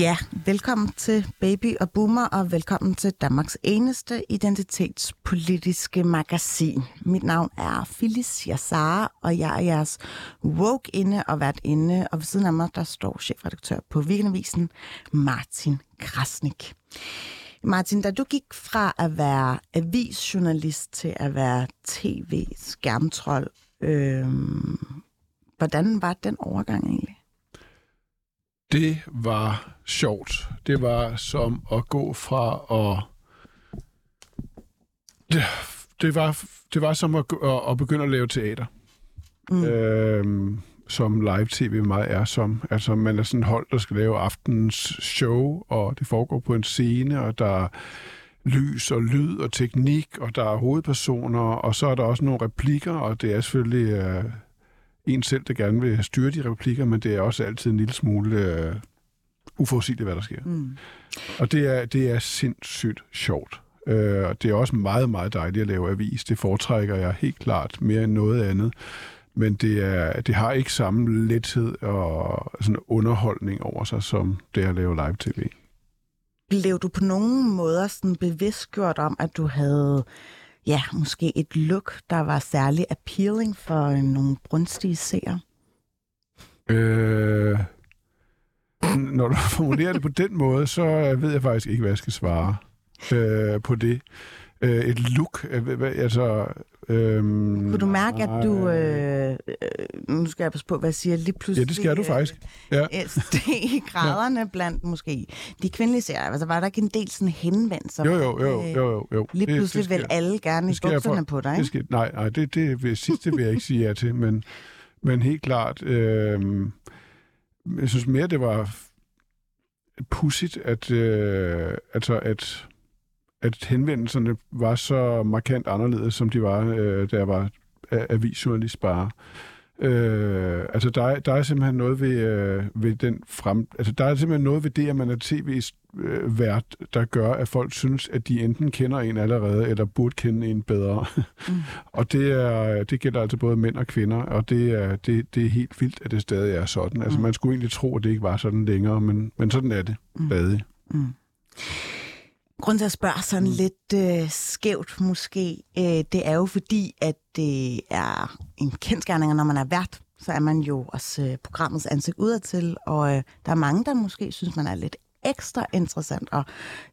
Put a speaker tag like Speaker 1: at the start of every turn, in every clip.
Speaker 1: Ja, velkommen til Baby og Boomer, og velkommen til Danmarks eneste identitetspolitiske magasin. Mit navn er Phyllis Yassar, og jeg er jeres woke inde og vært inde, og ved siden af mig, der står chefredaktør på Weekendavisen, Martin Krasnik. Martin, da du gik fra at være avisjournalist til at være tv-skærmtrol, øh, hvordan var den overgang egentlig?
Speaker 2: Det var sjovt. Det var som at gå fra at... Det, det, var, det var som at, at, at begynde at lave teater. Mm. Øhm, som live-tv meget er som. Altså, man er sådan hold, der skal lave aftens show, og det foregår på en scene, og der er lys og lyd og teknik, og der er hovedpersoner, og så er der også nogle replikker, og det er selvfølgelig... Øh, en selv, der gerne vil styre de replikker, men det er også altid en lille smule uh, uforudsigeligt, hvad der sker. Mm. Og det er, det er sindssygt sjovt. Og det er også meget, meget dejligt at lave avis. Det foretrækker jeg helt klart mere end noget andet. Men det, er, det har ikke samme lethed og sådan underholdning over sig, som det at lave live-tv.
Speaker 1: Blev du på nogen måder sådan bevidstgjort om, at du havde ja, måske et look, der var særlig appealing for øh, nogle brunstige seere?
Speaker 2: Øh, når du formulerer det på den måde, så øh, ved jeg faktisk ikke, hvad jeg skal svare øh, på det. Øh, et look, øh, altså... Øh,
Speaker 1: Kunne du mærke, at du... Øh, øh, nu skal jeg passe på, hvad jeg siger. Lige pludselig...
Speaker 2: Ja, det skal du faktisk. Ja.
Speaker 1: Øh, steg graderne ja. blandt måske de kvindelige serier. Altså, var der ikke en del sådan henvendelser?
Speaker 2: Jo, jo, jo, jo, jo. jo.
Speaker 1: Lige pludselig det, det vil alle gerne i bukserne for, på dig, ikke?
Speaker 2: Det skal, nej, nej, det, det vil, sidste vil jeg ikke sige ja til, men, men helt klart... Øh, jeg synes mere, det var pudsigt, at, øh, altså, at at henvendelserne var så markant anderledes, som de var, øh, da jeg var avisjournalist bare. Øh, altså, der er, der er simpelthen noget ved, øh, ved den frem... Altså, der er simpelthen noget ved det, at man er tv-vært, der gør, at folk synes, at de enten kender en allerede, eller burde kende en bedre. Mm. og det, er, det gælder altså både mænd og kvinder, og det er, det, det er helt vildt, at det stadig er sådan. Altså, mm. man skulle egentlig tro, at det ikke var sådan længere, men, men sådan er det mm. stadig. Mm.
Speaker 1: Grunden til at spørge sådan mm. lidt øh, skævt måske, øh, det er jo fordi, at det er en kendskærning, når man er vært, så er man jo også øh, programmets ansigt udadtil, og øh, der er mange, der måske synes, man er lidt ekstra interessant, og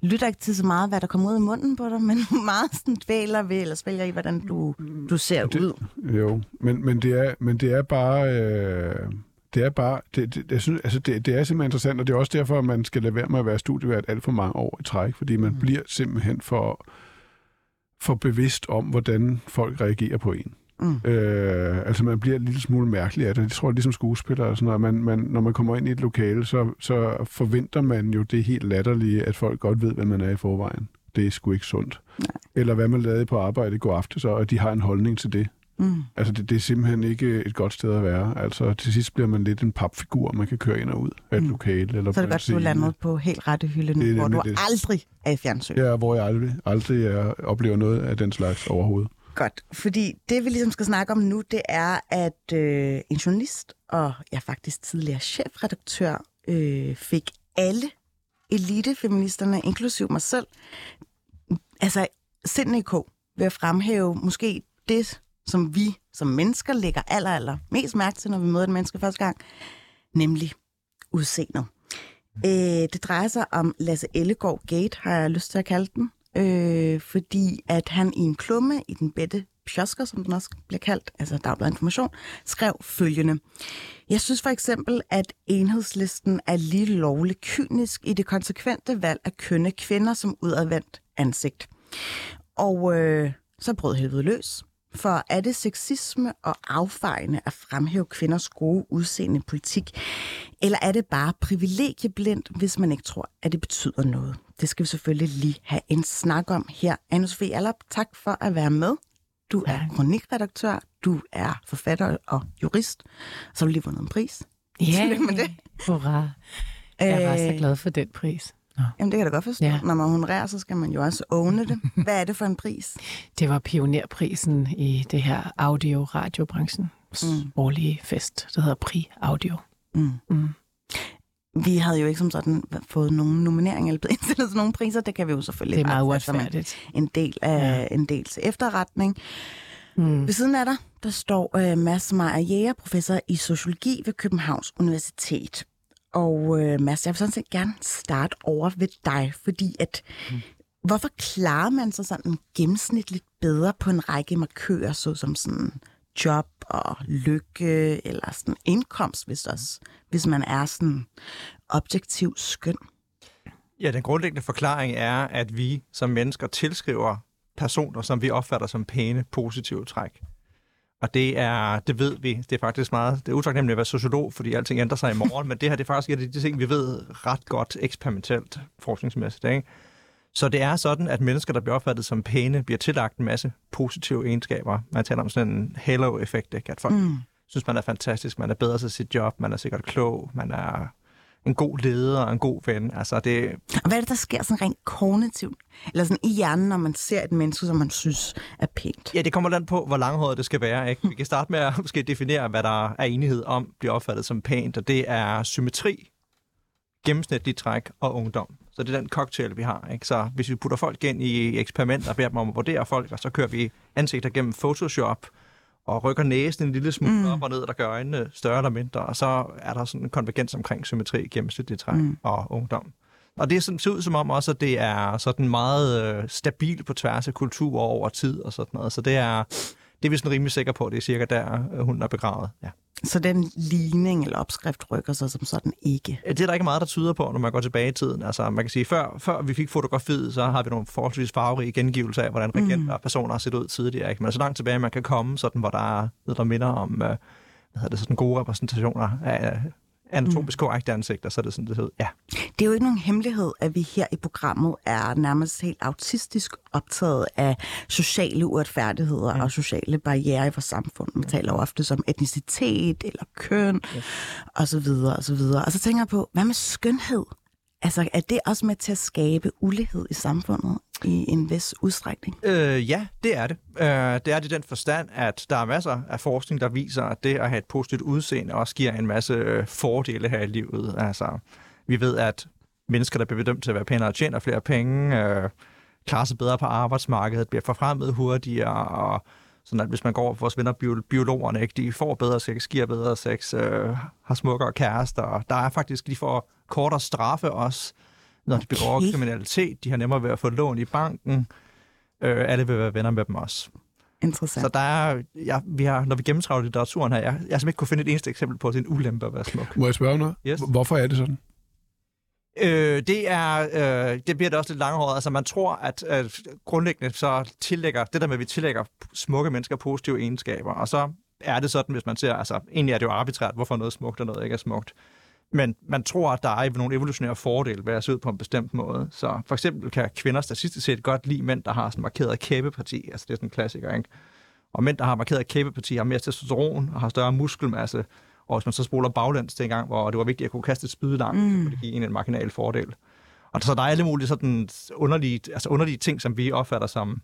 Speaker 1: lytter ikke til så meget, hvad der kommer ud af munden på dig, men meget sådan dvæler ved, eller svælger i, hvordan du, du ser
Speaker 2: det,
Speaker 1: ud.
Speaker 2: Jo, men, men, det er, men det er bare... Øh det er bare, det, det, jeg synes, altså det, det er simpelthen interessant, og det er også derfor, at man skal lade være med at være studievært alt for mange år i træk, fordi man mm. bliver simpelthen for, for bevidst om, hvordan folk reagerer på en. Mm. Øh, altså man bliver en lille smule mærkelig af det. Det tror jeg ligesom skuespiller. Altså, når, man, man, når man kommer ind i et lokale, så, så forventer man jo det helt latterlige, at folk godt ved, hvad man er i forvejen. Det er sgu ikke sundt. Nej. Eller hvad man lavede på arbejde i går aftes, og de har en holdning til det. Mm. Altså, det, det er simpelthen ikke et godt sted at være. Altså, til sidst bliver man lidt en papfigur, man kan køre ind og ud af et mm. lokale. Eller
Speaker 1: så er det godt, du lander på helt rette hylde nu, hvor du det. aldrig er i fjernsyn.
Speaker 2: Ja, hvor jeg aldrig, aldrig er, oplever noget af den slags overhovedet.
Speaker 1: Godt, fordi det vi ligesom skal snakke om nu, det er, at øh, en journalist og jeg faktisk tidligere chefredaktør øh, fik alle elitefeministerne, inklusiv mig selv, altså sindende i kog ved at fremhæve måske det, som vi som mennesker lægger aller, aller mest mærke til, når vi møder et menneske første gang, nemlig udseendet. Øh, det drejer sig om Lasse Ellegaard Gate, har jeg lyst til at kalde den, øh, fordi at han i en klumme i den bedte pjosker, som den også bliver kaldt, altså Dagbladet Information, skrev følgende. Jeg synes for eksempel, at enhedslisten er lige lovligt kynisk i det konsekvente valg af kønne kvinder som udadvendt ansigt. Og øh, så brød helvede løs. For er det sexisme og affejende at fremhæve kvinders gode udseende politik? Eller er det bare privilegieblindt, hvis man ikke tror, at det betyder noget? Det skal vi selvfølgelig lige have en snak om her. Anne-Sophie Allop, tak for at være med. Du er kronikredaktør, du er forfatter og jurist, så har du lige vundet en pris.
Speaker 3: Ja,
Speaker 1: Tillykke med det.
Speaker 3: hurra. Jeg er så
Speaker 1: Øh,
Speaker 3: glad for den pris. Nå.
Speaker 1: Jamen, det kan jeg da godt forstå.
Speaker 3: Ja.
Speaker 1: Ja. Når man honorerer, så skal man jo også åne det. Hvad er det for en pris?
Speaker 3: Det var pionerprisen i det her audio-radiobranchen. Mm. årlige fest, der hedder Pri Audio.
Speaker 1: Mm.
Speaker 3: Mm.
Speaker 1: Vi havde jo ikke som sådan fået nogen nominering eller blevet indstillet til nogen priser. Det kan vi jo selvfølgelig
Speaker 3: Det er meget
Speaker 1: en,
Speaker 3: uretfærdigt.
Speaker 1: en del af
Speaker 3: Ja.
Speaker 1: ja. en del til efterretning.
Speaker 3: Mm.
Speaker 1: Ved siden af dig, der står uh, Mads Meyer Jæger, professor i sociologi ved Københavns Universitet. Og uh, Mads, jeg vil sådan set gerne starte over ved dig, fordi at mm. hvorfor klarer man sig sådan gennemsnitligt bedre på en række markører, såsom sådan job og lykke eller sådan indkomst, hvis, også, hvis man er sådan objektiv skøn?
Speaker 4: Ja, den grundlæggende forklaring er, at vi som mennesker tilskriver personer, som vi opfatter som pæne, positive træk. Og det er, det ved vi, det er faktisk meget, det er utaknemmeligt at være sociolog, fordi alting ændrer sig i morgen, men det her det er faktisk et af de ting, vi ved ret godt eksperimentelt forskningsmæssigt. Ikke? Så det er sådan, at mennesker, der bliver opfattet som pæne, bliver tillagt en masse positive egenskaber. Man taler om sådan en halo-effekt, ikke? at folk mm. synes, man er fantastisk, man er bedre til sit job, man er sikkert klog, man er en god leder og en god ven. Altså det,
Speaker 1: Og hvad er det, der sker sådan rent kognitivt? Eller sådan i hjernen, når man ser et menneske, som man synes er pænt?
Speaker 4: Ja, det kommer land på, hvor langhåret det skal være. Ikke? Vi kan starte med at måske definere, hvad der er enighed om, bliver opfattet som pænt, og det er symmetri, gennemsnitlig træk og ungdom. Så det er den cocktail, vi har. Ikke? Så hvis vi putter folk ind i eksperimenter og beder dem om at vurdere folk, og så kører vi ansigter gennem Photoshop, og rykker næsen en lille smule mm. op og ned, der gør øjnene større eller mindre, og så er der sådan en konvergens omkring symmetri, gennemsnitlig træk mm. og ungdom. Og det ser ud som om også, at det er sådan meget øh, stabilt på tværs af kultur over tid og sådan noget. Så det er, det er vi sådan rimelig sikre på, det er cirka der, øh, hun er begravet. Ja.
Speaker 1: Så den ligning eller opskrift rykker sig som sådan ikke.
Speaker 4: Det er der ikke meget, der tyder på, når man går tilbage i tiden. Altså, man kan sige, før, før vi fik fotografiet, så har vi nogle forholdsvis farverige gengivelser af, hvordan regenter og personer har set ud tidligere. Ikke? Men så langt tilbage, man kan komme, sådan, hvor der er noget, der minder om øh, hvad hedder det, sådan gode repræsentationer af anatomisk korrekte ansigter, så er det sådan, det hedder. Ja.
Speaker 1: Det er jo ikke nogen hemmelighed, at vi her i programmet er nærmest helt autistisk optaget af sociale uretfærdigheder mm. og sociale barriere i vores samfund. Vi taler jo ofte som etnicitet eller køn ja. og så videre og så videre. Og så tænker jeg på, hvad med skønhed? Altså, er det også med til at skabe ulighed i samfundet i en vis udstrækning?
Speaker 4: Øh, ja, det er det. Øh, det er det i den forstand, at der er masser af forskning, der viser, at det at have et positivt udseende også giver en masse øh, fordele her i livet. Altså, vi ved, at mennesker, der bliver bedømt til at være pænere, tjener flere penge, øh, klarer sig bedre på arbejdsmarkedet, bliver forfremmet hurtigere, og sådan at hvis man går over for vores venner, bio- biologerne, ikke, de får bedre sex, giver bedre sex, øh, har smukkere kærester, og der er faktisk, de får kortere straffe også, når de begår
Speaker 1: Okay.
Speaker 4: kriminalitet. De har nemmere ved at få lån i banken. Øh, alle vil være venner med dem også.
Speaker 1: Interessant.
Speaker 4: Så der er, ja, vi har, når vi gennemtræver litteraturen her, jeg, jeg har simpelthen ikke kunne finde et eneste eksempel på, at det er en ulempe at være smuk.
Speaker 2: Må jeg spørge noget?
Speaker 4: Yes.
Speaker 2: Hvorfor er det sådan?
Speaker 4: Øh, det er, øh, det bliver det også lidt langhåret. Altså man tror, at, at grundlæggende så tillægger, det der med, at vi tillægger smukke mennesker positive egenskaber, og så er det sådan, hvis man ser, altså egentlig er det jo arbitrært, hvorfor noget er smukt og noget ikke er smukt. Men man tror, at der er nogle evolutionære fordele ved at se ud på en bestemt måde. Så for eksempel kan kvinder statistisk set godt lide mænd, der har sådan markeret kæbeparti. Altså det er sådan en klassiker, ikke? Og mænd, der har markeret kæbeparti, har mere testosteron og har større muskelmasse. Og hvis man så spoler baglæns til en gang, hvor det var vigtigt at kunne kaste et spyd langt, mm. så kunne det give en en marginal fordel. Og så der er alle mulige sådan underlige, altså underlige ting, som vi opfatter som,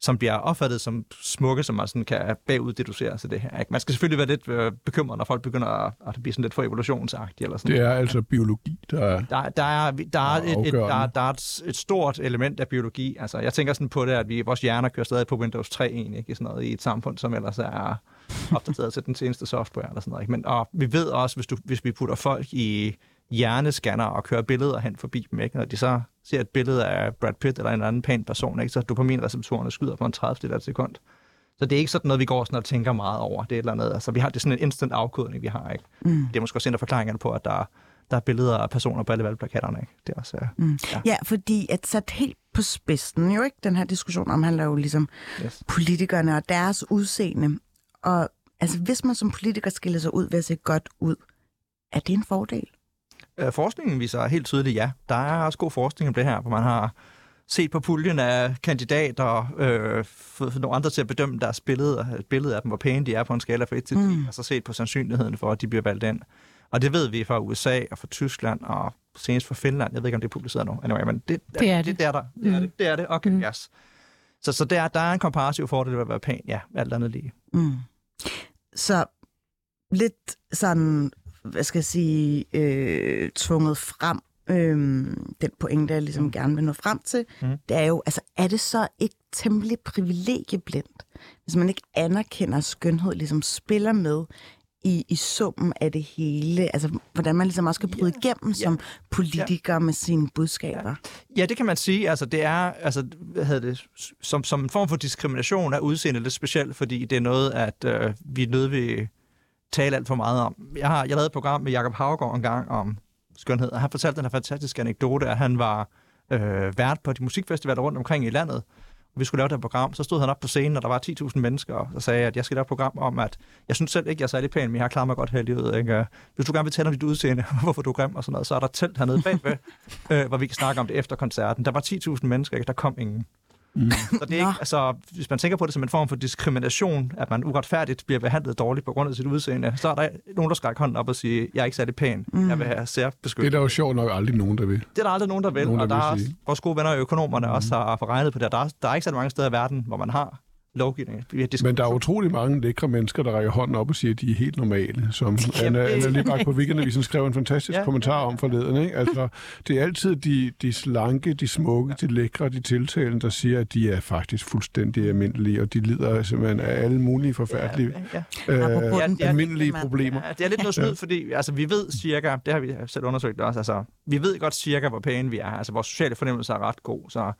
Speaker 4: som bliver opfattet som smukke, som man sådan kan baguddeducere til det her. Ikke? Man skal selvfølgelig være lidt øh, bekymret, når folk begynder at, at blive sådan lidt for evolutionsagtige. Eller sådan.
Speaker 2: Det er altså biologi, der er...
Speaker 4: Der, der er, der er, et, et, der, der er et, et stort element af biologi. Altså, jeg tænker sådan på det, at vi, vores hjerner kører stadig på Windows 3 egentlig, ikke? I, sådan noget, i et samfund, som ellers er opdateret til den seneste software. Eller sådan noget, ikke? Men og vi ved også, hvis, du, hvis vi putter folk i hjernescanner og kører billeder hen forbi dem, ikke? når de så ser et billede af Brad Pitt eller en anden pæn person, ikke? så dopaminreceptorerne skyder på en 30 af et sekund. Så det er ikke sådan noget, vi går sådan og tænker meget over. Det er et eller andet. Altså, vi har det er sådan en instant afkodning, vi har. Ikke? Mm. Det er måske også en af forklaringerne på, at der, der er billeder af personer på alle valgplakaterne. Ikke? Det er også, uh, mm. ja.
Speaker 1: Ja, fordi at sat helt på spidsen, jo ikke, den her diskussion om, handler jo ligesom
Speaker 4: Yes.
Speaker 1: politikerne og deres udseende. Og altså, hvis man som politiker skiller sig ud ved at se godt ud, er det en fordel?
Speaker 4: Øh, forskningen viser helt tydeligt ja. Der er også god forskning om det her, hvor man har set på puljen af kandidater, øh, fået nogle andre til at bedømme deres billede, billede af dem, hvor pæne de er på en skala fra 1 til 10, mm. og så set på sandsynligheden for, at de bliver valgt ind. Og det ved vi fra USA og fra Tyskland og senest fra Finland. Jeg ved ikke, om det er publiceret nu. Anyway, men det,
Speaker 3: Det er det.
Speaker 4: Det, det er der. Det er
Speaker 3: Mm.
Speaker 4: det. det, er det. Okay,
Speaker 3: Mm.
Speaker 4: yes. Så, så der, der er en komparativ fordel ved at være pæn, ja, alt andet lige.
Speaker 1: Mm. Så lidt sådan, hvad skal jeg sige, øh, tvunget frem, øh, den pointe, jeg ligesom gerne vil nå frem til,
Speaker 4: Mm.
Speaker 1: det er jo, altså er det så ikke temmelig privilegieblindt, hvis man ikke anerkender, skønhed ligesom spiller med i, i summen af det hele, altså hvordan man ligesom også kan bryde
Speaker 4: Ja.
Speaker 1: igennem
Speaker 4: Ja.
Speaker 1: som politiker med sine budskaber.
Speaker 4: Ja, det kan man sige. Altså, det er altså, hvad hedder det, som, som en form for diskrimination er udseende lidt specielt, fordi det er noget, at øh, vi er nødt vil tale alt for meget om. Jeg har jeg lavede et program med Jakob Havgaard en gang om skønhed, og han fortalte den her fantastiske anekdote, at han var øh, vært på de musikfestivaler rundt omkring i landet. Vi skulle lave det her program, så stod han op på scenen, og der var 10.000 mennesker, og sagde, at jeg skal lave et program om, at jeg synes selv ikke, jeg er særlig pæn, men jeg har klaret mig godt her i livet. Ikke? Hvis du gerne vil tale om dit udseende, hvorfor du er grim og sådan noget, så er der telt hernede bagved, øh, hvor vi kan snakke om det efter koncerten. Der var 10.000 mennesker, ikke? der kom ingen.
Speaker 2: Mm.
Speaker 4: Så det er ikke, altså, hvis man tænker på det som en form for diskrimination, at man uretfærdigt bliver behandlet dårligt på grund af sit udseende, så er der nogen, der skal hånden op og sige, jeg er ikke særlig pæn, mm. jeg vil have
Speaker 2: Det er
Speaker 4: særbeskyttelse.
Speaker 2: der jo sjovt nok aldrig nogen, der vil.
Speaker 4: Det er der aldrig nogen, der vil,
Speaker 2: Nogen, der
Speaker 4: og der
Speaker 2: vil
Speaker 4: er vores gode venner i økonomerne mm. også har forregnet på det. Der er, der er ikke så mange steder i verden, hvor man har lovgivning. Vi har
Speaker 2: Men der er utrolig mange lækre mennesker, der rækker hånden op og siger, at de er helt normale. Som Anna, Anna Libak på Weekendavisen skrev en fantastisk
Speaker 4: Ja,
Speaker 2: kommentar om forleden. Ikke? Altså, det er altid de, de slanke, de smukke, de lækre, de tiltalende, der siger, at de er faktisk fuldstændig almindelige, og de lider simpelthen af alle mulige forfærdelige,
Speaker 4: Ja, ja.
Speaker 2: øh,
Speaker 1: Apropos
Speaker 4: Ja, ja,
Speaker 2: almindelige
Speaker 1: mand.
Speaker 2: problemer.
Speaker 4: Ja, det er lidt noget snyd, fordi altså, vi ved cirka, det har vi selv undersøgt også, altså, vi ved godt cirka, hvor pæne vi er. Altså, vores sociale fornemmelse er ret god, så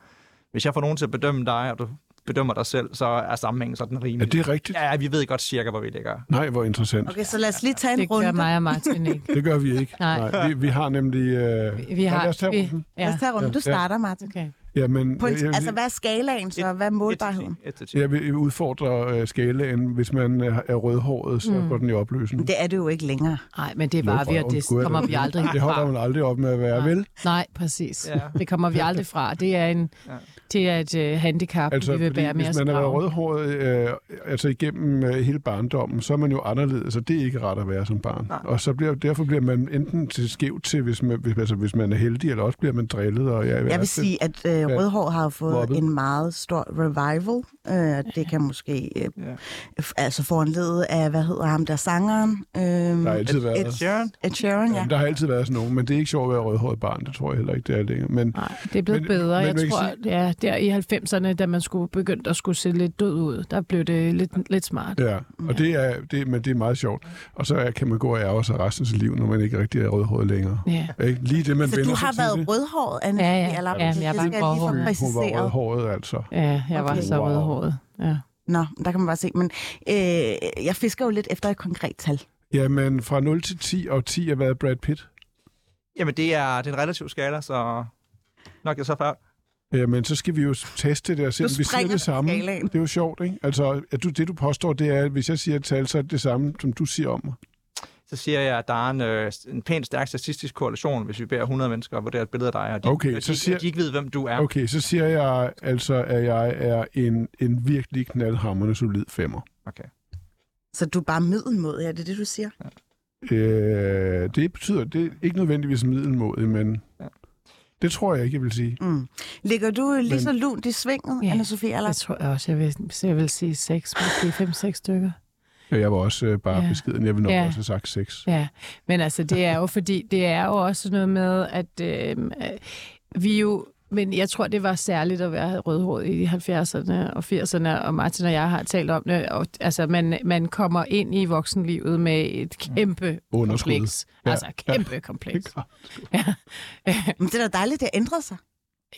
Speaker 4: hvis jeg får nogen til at bedømme dig, og du bedømmer dig selv, så er sammenhængen sådan
Speaker 2: Er
Speaker 4: rimelig.
Speaker 2: det rigtigt?
Speaker 4: Ja, ja, vi ved godt cirka, hvor vi ligger.
Speaker 2: Nej, hvor interessant.
Speaker 1: Okay, så lad os lige tage en
Speaker 3: Det
Speaker 1: runde.
Speaker 3: gør mig og Martin ikke.
Speaker 2: Det gør vi ikke.
Speaker 3: Nej.
Speaker 2: vi, vi har nemlig... Øh...
Speaker 3: Vi, vi har...
Speaker 2: lad os tage
Speaker 3: vi,
Speaker 2: runden.
Speaker 1: Lad
Speaker 3: ja,
Speaker 1: os tage runde. Du
Speaker 2: Ja.
Speaker 1: starter, Martin.
Speaker 3: okay.
Speaker 2: Jamen,
Speaker 1: På en,
Speaker 2: jeg,
Speaker 1: altså, hvad er skalaen så? Hvad er målbarheden?
Speaker 4: Et
Speaker 2: jeg vil udfordre uh, skalaen. Hvis man øh, er rødhåret, så
Speaker 3: Mm.
Speaker 2: går den i opløsning.
Speaker 1: Det er det jo ikke længere.
Speaker 3: Nej, men det er bare vi, og det kommer vi aldrig
Speaker 2: Det holder
Speaker 3: fra.
Speaker 2: man aldrig op med at være,
Speaker 3: Nej.
Speaker 2: vel?
Speaker 3: Nej, præcis.
Speaker 4: Ja.
Speaker 3: Det kommer vi aldrig fra. Det er, en,
Speaker 4: Ja.
Speaker 3: det er et uh, handicap,
Speaker 2: Altså,
Speaker 3: vi vil bære med
Speaker 2: hvis
Speaker 3: os
Speaker 2: man har været
Speaker 3: graven.
Speaker 2: rødhåret øh, altså igennem øh, hele barndommen, så er man jo anderledes, og det er ikke ret at være som barn.
Speaker 4: Nej.
Speaker 2: Og så bliver, derfor bliver man enten til skævt til, hvis man, hvis, altså, hvis man er heldig, eller også bliver man drillet. Og, ja,
Speaker 1: Jeg vil sige, at øh, Rødhår har fået
Speaker 2: Mobbet.
Speaker 1: en meget stor revival. Øh, det kan måske øh,
Speaker 4: Ja.
Speaker 1: altså foranledet af, hvad hedder ham der, sangeren? Øh,
Speaker 2: Der har altid været.
Speaker 1: Ed,
Speaker 4: Sharon?
Speaker 1: Ed Sheeran, ja.
Speaker 2: Jamen, der har altid været sådan nogen, men det er ikke sjovt at være rødhåret barn. Det tror jeg heller ikke, det er længere. Men
Speaker 3: Nej, det er blevet
Speaker 2: Men-
Speaker 3: bedre.
Speaker 2: men
Speaker 3: Jeg tror, ja, der i 90'erne, da man skulle begynde at skulle se lidt død ud, der blev det lidt, lidt smart.
Speaker 2: Ja, og det er, det, men det er meget sjovt. Og så kan man gå og ærge sig resten af sit liv, når man ikke rigtig er rødhåret længere.
Speaker 3: Ja.
Speaker 2: Ikke? Lige det, man
Speaker 1: Så
Speaker 2: vender
Speaker 1: du har været rødhåret, Anne?
Speaker 3: Ja, ja.
Speaker 1: Eller,
Speaker 3: Ja, jeg var gråhåret.
Speaker 2: Hun var rødhåret, altså.
Speaker 3: Ja, jeg var
Speaker 1: Okay.
Speaker 3: så
Speaker 2: Wow.
Speaker 3: rødhåret. Ja.
Speaker 1: Nå, der kan man bare se. Men øh, jeg fisker jo lidt efter et konkret tal.
Speaker 2: Jamen, fra 0 til 10, og 10 har været Brad Pitt.
Speaker 4: Jamen, det er, det er en relativ skala, så nok jeg så før.
Speaker 2: Jamen, så skal vi jo teste det og se, om vi siger det samme.
Speaker 1: skalaen.
Speaker 2: Det er jo sjovt, ikke? Altså, at du, det du påstår, det er, at hvis jeg siger et tal, så er det det samme, som du siger om mig.
Speaker 4: Så siger jeg, at der er en, øh, en pænt stærk statistisk korrelation, hvis vi beder 100 mennesker at vurdere et billede af dig, og de,
Speaker 2: Okay,
Speaker 4: og
Speaker 2: så
Speaker 4: de,
Speaker 2: siger-
Speaker 4: de ikke ved, hvem du er.
Speaker 2: Okay, så siger jeg altså, at jeg er en, en virkelig knaldhammerende solid femmer.
Speaker 4: Okay.
Speaker 1: Så du er bare middelmåde, er det det, du siger?
Speaker 2: Øh, det betyder, det er ikke nødvendigvis middelmådig, men
Speaker 4: Ja.
Speaker 2: det tror jeg ikke, jeg vil sige.
Speaker 1: Mm. Ligger du lige
Speaker 2: Men-
Speaker 1: så lunt i svinget,
Speaker 3: Ja,
Speaker 1: Anna Sofie? Eller?
Speaker 3: Jeg tror også, jeg vil, jeg vil sige seks, måske fem-seks stykker.
Speaker 2: Ja, Jeg var også øh, bare
Speaker 3: Ja.
Speaker 2: beskeden. Jeg vil nok
Speaker 3: Ja.
Speaker 2: også have sagt 6.
Speaker 3: Ja, men altså, det er jo fordi, det er jo også noget med, at øh, vi jo, men jeg tror, det var særligt at være rødhåret i 70'erne og 80'erne, og Martin og jeg har talt om det, og, altså, man, man kommer ind i voksenlivet med et kæmpe
Speaker 2: Underskud.
Speaker 3: kompleks.
Speaker 2: Ja,
Speaker 3: Altså, kæmpe kompleks. Ja.
Speaker 1: Men det er da dejligt, det ændrer sig.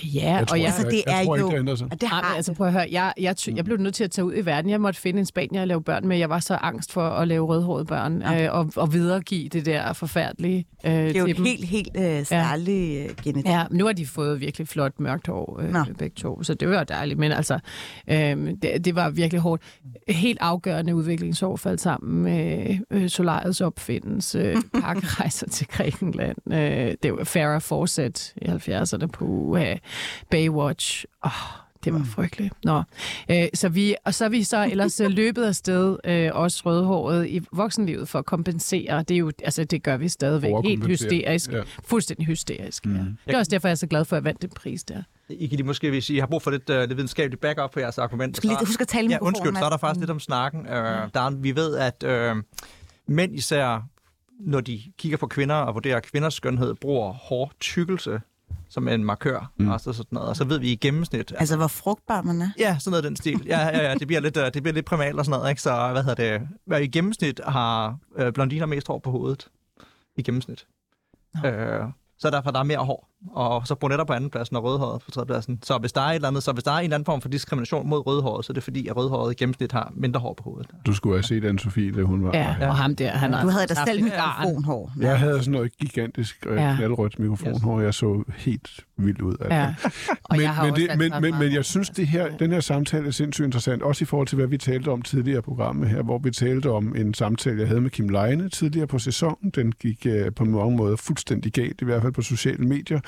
Speaker 3: Ja,
Speaker 2: Jeg tror,
Speaker 3: og jeg,
Speaker 1: Altså, det
Speaker 2: jeg,
Speaker 1: er
Speaker 2: jeg tror
Speaker 1: jo-
Speaker 2: ikke, det ændrer sig.
Speaker 1: Og det har
Speaker 3: altså prøv at høre, jeg, jeg, ty- jeg blev nødt til at tage ud i verden. Jeg måtte finde en spanier at lave børn med. Jeg var så angst for at lave rødhårede børn
Speaker 1: Ja.
Speaker 3: øh, og, og videregive det der forfærdelige øh,
Speaker 1: det er jo et
Speaker 3: dem.
Speaker 1: helt, helt øh, særligt øh, genetik.
Speaker 3: Ja, nu har de fået virkelig flot mørkt hår, øh,
Speaker 1: Nå.
Speaker 3: begge to, så det var dejligt. Men altså, øh, det, det var virkelig hårdt. Helt afgørende udviklingsår faldt sammen med øh, Solariets opfindelse, pakkerejser til Grækenland. Øh, det var Farrah Fawcett i 70'erne på uh, Baywatch. Åh, det var
Speaker 1: Mm.
Speaker 3: frygteligt. Nå. Øh, så vi, og så er vi så ellers øh, løbet afsted, øh, også rødhåret, i voksenlivet for at kompensere. Det, er jo, altså, det gør vi stadigvæk. Helt hysterisk.
Speaker 2: Ja.
Speaker 3: Fuldstændig hysterisk. Mm. Ja.
Speaker 2: Mm.
Speaker 3: Det er også derfor, jeg er så glad for, at jeg vandt den pris der.
Speaker 4: I kan lige måske, hvis I har brug for lidt, uh, lidt videnskabelig backup på jeres argument.
Speaker 1: Skal lige huske at tale i
Speaker 4: Ja, undskyld, så er der faktisk lidt om snakken. Uh, der er, vi ved, at uh, mænd især, når de kigger på kvinder og vurderer kvinders skønhed, bruger hård tykkelse som en markør. Mm. Og så, sådan noget. og så ved vi i gennemsnit...
Speaker 1: Altså, hvor frugtbar man er.
Speaker 4: Ja, sådan noget den stil. Ja, ja, ja det, bliver lidt, uh, det bliver lidt primalt og sådan noget. Ikke? Så hvad hedder det? Hvad i gennemsnit har uh, blondiner mest hår på hovedet? I gennemsnit. Uh, så derfor der er mere hår. Og så brunetter på anden pladsen og rødhåret på tredje pladsen. Så hvis der er et eller andet, så hvis der er en eller anden form for diskrimination mod rødhåret, så er det fordi, at rødhåret i gennemsnit har mindre hår på hovedet.
Speaker 2: Du skulle have set Anne-Sophie, da hun var
Speaker 3: Ja,
Speaker 2: her.
Speaker 3: og ham der, han har
Speaker 1: Du havde da selv mikrofonhår.
Speaker 2: Jeg havde sådan noget gigantisk øh,
Speaker 3: Ja.
Speaker 2: knaldrødt mikrofonhår. Jeg så helt vild ud. Altså.
Speaker 3: Ja.
Speaker 2: Men,
Speaker 3: jeg
Speaker 2: men, det, men, men, men jeg synes, det her, den her samtale er sindssygt interessant, også i forhold til, hvad vi talte om tidligere i programmet her, hvor vi talte om en samtale, jeg havde med Kim Leine tidligere på sæsonen. Den gik øh, på mange måder fuldstændig galt, i hvert fald på sociale medier.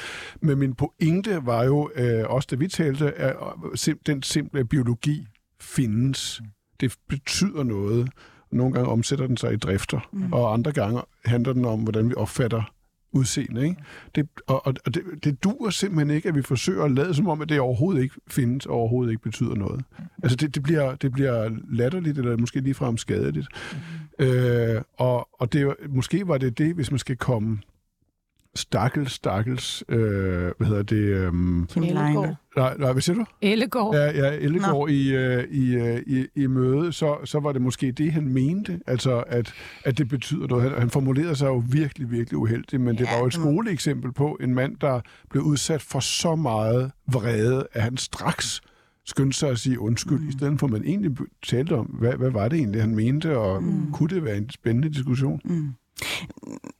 Speaker 2: Men min pointe var jo, øh, også da vi talte, at sim, den simple biologi findes. Det betyder noget. Nogle gange omsætter den sig i drifter, mm. og andre gange handler den om, hvordan vi opfatter udseende. Ikke? Det, og og det, det duer simpelthen ikke, at vi forsøger at lade som om, at det overhovedet ikke findes, og overhovedet ikke betyder noget. Altså det, det, bliver, det bliver latterligt, eller måske ligefrem skadeligt. Mm. Øh, og og det, måske var det det, hvis man skal komme stakkels, stakkels, øh, hvad hedder det? Øh.
Speaker 3: Ellegaard.
Speaker 2: nej, nej, hvad siger du?
Speaker 3: Ellegaard.
Speaker 2: Ja, ja Ellegaard i, øh, i, øh, i, i møde, så, så var det måske det, han mente, altså at, at det betyder noget. Han, han formulerede sig jo virkelig, virkelig uheldigt, men det
Speaker 1: Ja,
Speaker 2: var jo et
Speaker 1: det
Speaker 2: skoleeksempel på en mand, der blev udsat for så meget vrede, at han straks skyndte sig at sige undskyld, mm. i stedet for at man egentlig talte om, hvad, hvad var det egentlig, han mente, og mm. kunne det være en spændende diskussion?
Speaker 1: Mm.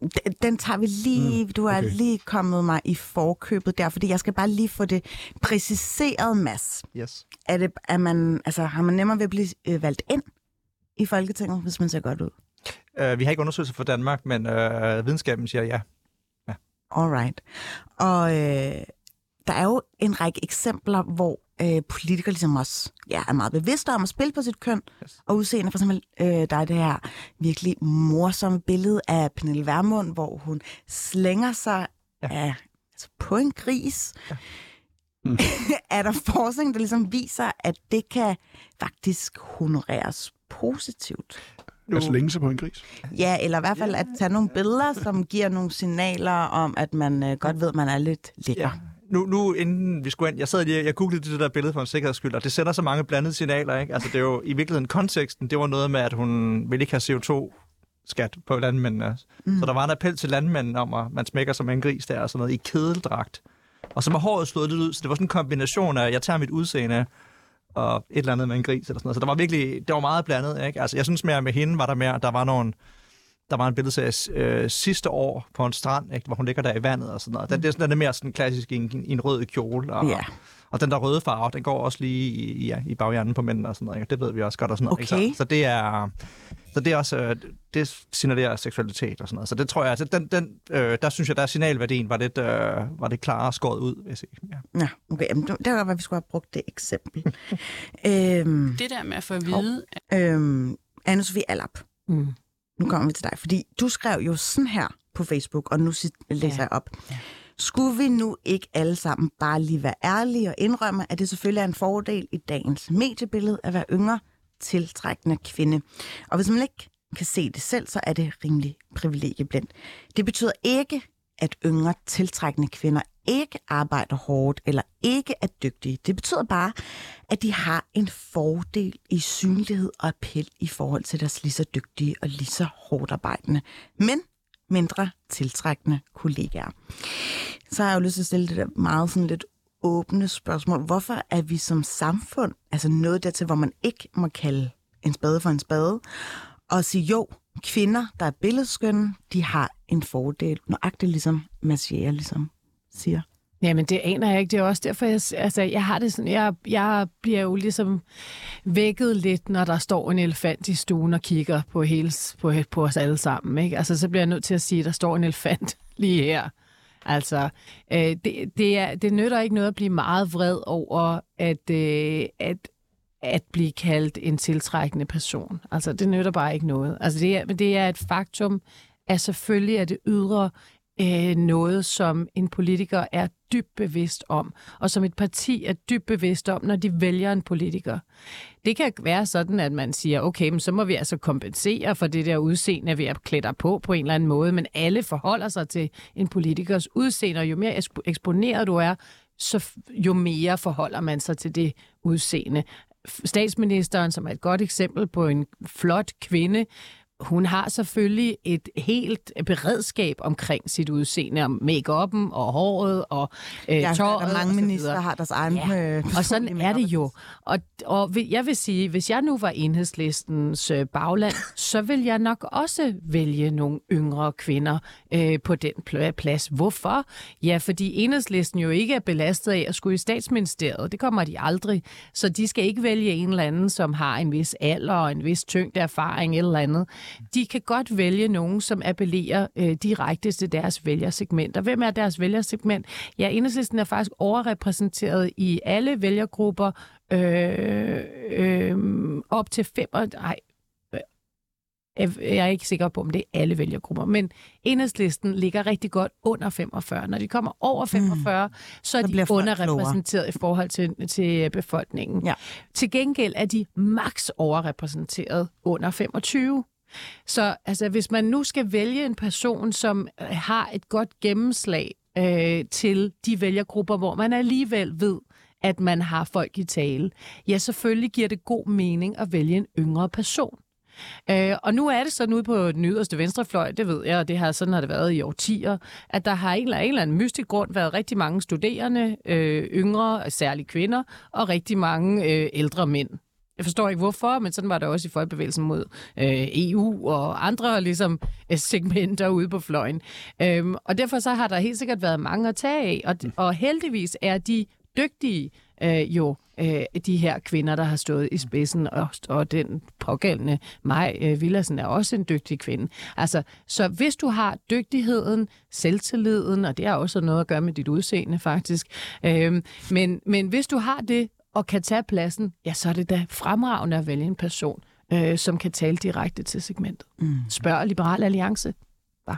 Speaker 1: Den- Den tager vi lige, mm, du er
Speaker 2: okay.
Speaker 1: lige kommet mig i forkøbet der, fordi jeg skal bare lige få det præciseret, Mads.
Speaker 4: Yes.
Speaker 1: Er det, er man, altså, har man nemmere ved at blive øh, valgt ind i Folketinget, hvis man ser godt ud?
Speaker 4: Uh, vi har ikke undersøgelser for Danmark, men uh, videnskaben siger ja.
Speaker 1: Alright. Og øh, der er jo en række eksempler, hvor øh, politikere ligesom også ja, er meget bevidste om at spille på sit køn
Speaker 4: Yes.
Speaker 1: og udseende. For eksempel, øh, der er det her virkelig morsomme billede af Pernille Vermund, hvor hun slænger sig
Speaker 4: Ja.
Speaker 1: af, altså på en gris.
Speaker 4: Ja.
Speaker 2: Mm.
Speaker 1: er der forskning, der ligesom viser, at det kan faktisk honoreres positivt?
Speaker 4: Nu,
Speaker 2: Altså længe sig på en gris?
Speaker 1: Ja, eller i hvert fald at tage nogle billeder, som giver nogle signaler om, at man øh, godt ved, at man er lidt lækker.
Speaker 4: ja. Nu, nu, inden vi skulle ind, jeg sad lige, jeg googlede det der billede for en sikkerheds skyld, og det sender så mange blandede signaler, ikke? Altså, det er jo i virkeligheden konteksten, det var noget med, at hun ville ikke have CO2-skat på landmændene. Mm. Så der var en appel til landmændene om, at man smækker som en gris der, og sådan noget, i kedeldragt. Og så var håret slået lidt ud, så det var sådan en kombination af, jeg tager mit udseende, og et eller andet med en gris, eller sådan noget. Så der var virkelig, det var meget blandet, ikke? Altså, jeg synes mere, med hende var der mere, der var nogle, der var en billedserie øh, sidste år på en strand, ikke, hvor hun ligger der i vandet og sådan noget. Den, det er sådan, den er mere sådan klassisk i en, i en rød kjole. Og,
Speaker 1: Ja.
Speaker 4: og den der røde farve, den går også lige i, ja, i baghjernen på mændene og sådan noget. Ikke? Det ved vi også godt og sådan noget.
Speaker 1: Okay.
Speaker 4: Ikke? Så, så det er... Så det er også, øh, det signalerer seksualitet og sådan noget. Så det tror jeg, altså, den, den, øh, der synes jeg, der signalværdien var lidt, øh, var lidt klarere skåret ud, vil jeg sige. Ja.
Speaker 1: Ja, okay. Jamen, det var at vi skulle have brugt det eksempel. øhm,
Speaker 5: Det der med at få at vide,
Speaker 1: øhm, Anne-Sophie Allap,
Speaker 3: Mm.
Speaker 1: Nu kommer vi til dig, fordi du skrev jo sådan her på Facebook, og nu læser
Speaker 3: Ja.
Speaker 1: jeg op. Skulle vi nu ikke alle sammen bare lige være ærlige og indrømme, at det selvfølgelig er en fordel i dagens mediebillede at være yngre, tiltrækkende kvinde? Og hvis man ikke kan se det selv, så er det rimelig privilegieblindt. Det betyder ikke, at yngre, tiltrækkende kvinder ikke arbejder hårdt eller ikke er dygtige. Det betyder bare, at de har en fordel i synlighed og appel i forhold til deres lige så dygtige og lige så hårdt arbejdende, men mindre tiltrækkende kollegaer. Så har jeg jo lyst til at stille det der meget sådan lidt åbne spørgsmål. Hvorfor er vi som samfund altså noget dertil, hvor man ikke må kalde en spade for en spade, og sige jo, kvinder, der er billedskønne, de har en fordel, nøjagtigt ligesom Massiere ligesom siger.
Speaker 3: Jamen, det aner jeg ikke. Det er også derfor, jeg, altså, jeg har det sådan, jeg, jeg bliver jo ligesom vækket lidt, når der står en elefant i stuen og kigger på, hele, på, på os alle sammen. Ikke? Altså, så bliver jeg nødt til at sige, at der står en elefant lige her. Altså, øh, det, det, er, det nytter ikke noget at blive meget vred over, at, øh, at, at blive kaldt en tiltrækkende person. Altså, det nytter bare ikke noget. Altså, det er, det er et faktum, at selvfølgelig er det ydre øh, noget, som en politiker er dybt bevidst om, og som et parti er dybt bevidst om, når de vælger en politiker. Det kan være sådan, at man siger, okay, men så må vi altså kompensere for det der udseende ved at klæde på på en eller anden måde, men alle forholder sig til en politikers udseende, og jo mere eksponeret du er, så jo mere forholder man sig til det udseende. Statsministeren, som er et godt eksempel på en flot kvinde, hun har selvfølgelig et helt beredskab omkring sit udseende, om make-up'en og håret og øh, ja, tåret.
Speaker 1: Der mange minister har deres egen ja.
Speaker 3: øh, Og sådan er det jo. Og, og jeg vil sige, hvis jeg nu var enhedslistens øh, bagland, så vil jeg nok også vælge nogle yngre kvinder øh, på den plads. Hvorfor? Ja, fordi enhedslisten jo ikke er belastet af at skulle i statsministeriet. Det kommer de aldrig. Så de skal ikke vælge en eller anden, som har en vis alder og en vis tyngde erfaring eller andet de kan godt vælge nogen, som appellerer øh, direkte til deres vælgersegmenter. Hvem er deres vælgersegment? Ja, enhedslisten er faktisk overrepræsenteret i alle vælgergrupper øh, øh, op til fem... Nej, jeg er ikke sikker på, om det er alle vælgergrupper, men enhedslisten ligger rigtig godt under 45. Når de kommer over 45, mm. så er så de underrepræsenteret i forhold til, til befolkningen. Ja. Til gengæld er de maks overrepræsenteret under 25. Så altså, hvis man nu skal vælge en person, som øh, har et godt gennemslag øh, til de vælgergrupper, hvor man alligevel ved, at man har folk i tale, ja, selvfølgelig giver det god mening at vælge en yngre person. Øh, og nu er det sådan ude på den yderste venstrefløj, det ved jeg, og det har sådan har det været i årtier, at der har en eller, en eller anden mystisk grund været rigtig mange studerende, øh, yngre, særligt kvinder, og rigtig mange øh, ældre mænd. Jeg forstår ikke hvorfor, men sådan var det også i folkebevægelsen mod øh, EU og andre ligesom, øh, segmenter ude på fløjen. Øhm, og derfor så har der helt sikkert været mange at tage af, og, og heldigvis er de dygtige øh, jo øh, de her kvinder, der har stået i spidsen, og, og den pågældende Maj øh, Villersen er også en dygtig kvinde. Altså, så hvis du har dygtigheden, selvtilliden, og det har også noget at gøre med dit udseende faktisk, øh, men, men hvis du har det, og kan tage pladsen, ja, så er det da fremragende at vælge en person, øh, som kan tale direkte til segmentet. Mm. Spørg Liberal Alliance. Bare.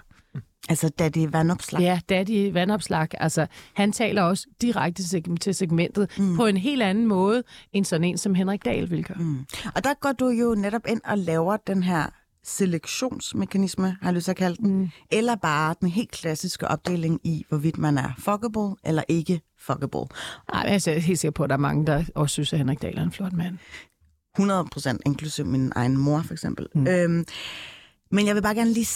Speaker 1: Altså Daddy Vandopslag?
Speaker 3: Ja, Daddy Vandopslag. Altså, han taler også direkte til segmentet mm. på en helt anden måde, end sådan en, som Henrik Dahl vil gøre. Mm.
Speaker 1: Og der går du jo netop ind og laver den her selektionsmekanisme, har jeg lyst til at kalde den, mm. eller bare den helt klassiske opdeling i, hvorvidt man er fuckable eller ikke fuckable.
Speaker 3: Nej, altså, jeg er helt sikker på, at der er mange, der også synes, at Henrik Dahl er en flot mand.
Speaker 1: 100 procent, inklusive min egen mor, for eksempel. Mm. Øhm, men jeg vil bare gerne lige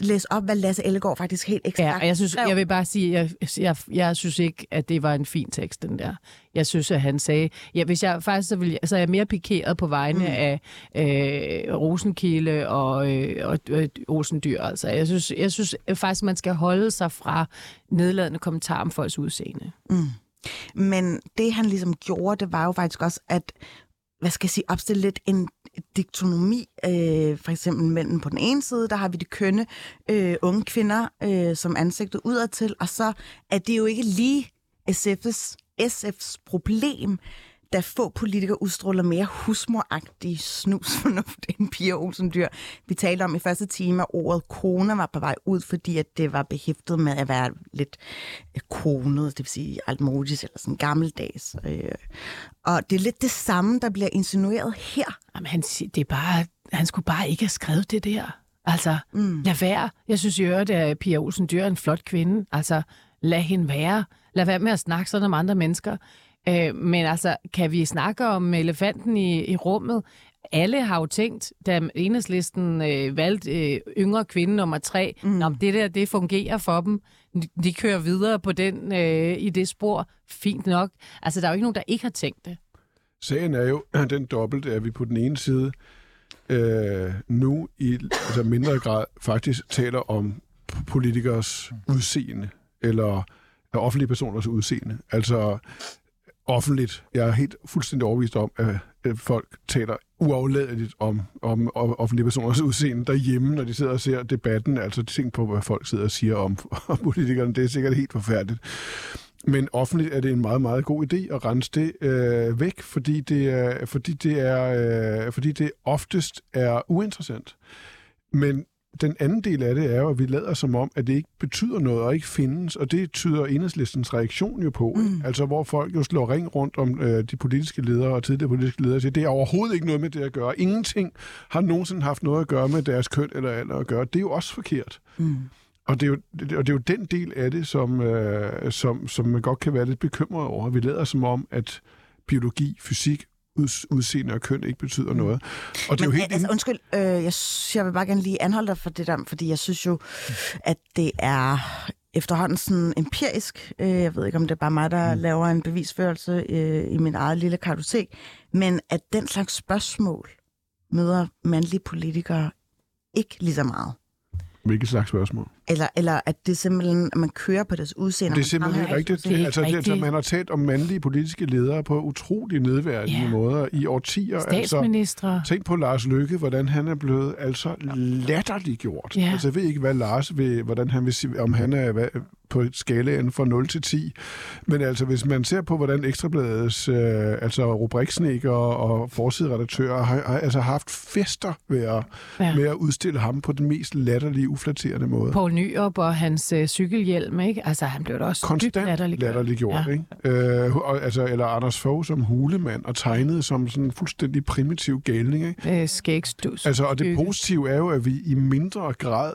Speaker 1: læse op, hvad Lasse Ellegaard faktisk helt ekstra...
Speaker 3: Ja, jeg, synes, jeg vil bare sige, jeg, jeg, jeg synes ikke, at det var en fin tekst, den der. Jeg synes, at han sagde... Ja, hvis jeg faktisk så, vil, så er jeg mere pikeret på vegne mm. af øh, Rosenkilde og, øh, og øh, Olsendyr. Altså, jeg synes, jeg synes faktisk, man skal holde sig fra nedladende kommentarer om folks udseende. Mm.
Speaker 1: Men det, han ligesom gjorde, det var jo faktisk også, at hvad skal jeg sige, opstille lidt en diktonomi, øh, for eksempel mellem på den ene side, der har vi de kønne øh, unge kvinder øh, som ansigtet udadtil, og så er det jo ikke lige SF's, SF's problem, da få politikere udstråler mere husmoragtig snusfornuft end Pia Olsen Dyr. Vi talte om i første time, at ordet kone var på vej ud, fordi at det var behæftet med at være lidt øh, konet, det vil sige altmodisk eller sådan gammeldags. Øh. Og det er lidt det samme, der bliver insinueret her.
Speaker 3: Jamen, han, det er bare, han skulle bare ikke have skrevet det der. Altså, mm. lad være. Jeg synes jo, at Pia Olsen Dyr er en flot kvinde. Altså, lad hende være. Lad være med at snakke sådan om andre mennesker. Øh, men altså, kan vi snakke om elefanten i, i rummet? alle har jo tænkt, da enhedslisten øh, valgte øh, yngre kvinde nummer tre, mm. Det der, det fungerer for dem. De, de kører videre på den øh, i det spor. Fint nok. Altså, der er jo ikke nogen, der ikke har tænkt det.
Speaker 2: Sagen er jo den dobbelt, at vi på den ene side øh, nu i altså mindre grad faktisk taler om politikers udseende, eller offentlige personers udseende. Altså offentligt. Jeg er helt fuldstændig overbevist om, at folk taler uafladeligt om, om, offentlige personers udseende derhjemme, når de sidder og ser debatten. Altså tænk på, hvad folk sidder og siger om, om politikerne. Det er sikkert helt forfærdeligt. Men offentligt er det en meget, meget god idé at rense det øh, væk, fordi det, er, fordi, det er, øh, fordi det oftest er uinteressant. Men den anden del af det er jo, at vi lader som om, at det ikke betyder noget og ikke findes, og det tyder enhedslistens reaktion jo på. Mm. Altså, hvor folk jo slår ring rundt om øh, de politiske ledere og tidligere politiske ledere, siger, det er overhovedet ikke noget med det at gøre. Ingenting har nogensinde haft noget at gøre med deres køn eller alder at gøre. Det er jo også forkert. Mm. Og det, er jo, og det er jo den del af det, som, øh, som, som man godt kan være lidt bekymret over. Vi lader som om, at biologi, fysik udseende og køn ikke betyder mm. noget. Og det er jo helt
Speaker 1: altså, undskyld, øh, jeg, jeg vil bare gerne lige anholde dig for det der, fordi jeg synes jo, at det er efterhånden sådan empirisk. Øh, jeg ved ikke, om det er bare mig, der mm. laver en bevisførelse øh, i min eget lille kartotek, men at den slags spørgsmål møder mandlige politikere ikke lige så meget.
Speaker 2: Hvilket slags spørgsmål?
Speaker 1: Eller, eller at det simpelthen, at man kører på deres udseende.
Speaker 2: Det er simpelthen ikke rigtigt. Det, altså, det, altså, man har talt om mandlige politiske ledere på utrolig nedværdige yeah. måder i årtier.
Speaker 3: Statsminister.
Speaker 2: Altså, tænk på Lars Lykke, hvordan han er blevet altså latterliggjort. Yeah. Altså, jeg ved ikke, hvad Lars vil, hvordan han vil sige, om han er hvad, på skalaen fra 0 til 10. Men altså, hvis man ser på, hvordan Ekstrabladets øh, altså rubriksnikker og forsideredaktører har, har altså haft fester ved at, ja. med at udstille ham på den mest latterlige, uflatterende måde.
Speaker 3: Poul Nyrup og hans øh, cykelhjelm, ikke? Altså, han blev da også
Speaker 2: Konstant latterliggjort. latterliggjort ja. ikke? Øh, og, altså, eller Anders Fogh som hulemand og tegnet som sådan en fuldstændig primitiv galning, ikke?
Speaker 3: Øh, skægstus.
Speaker 2: Altså, og det positive er jo, at vi i mindre grad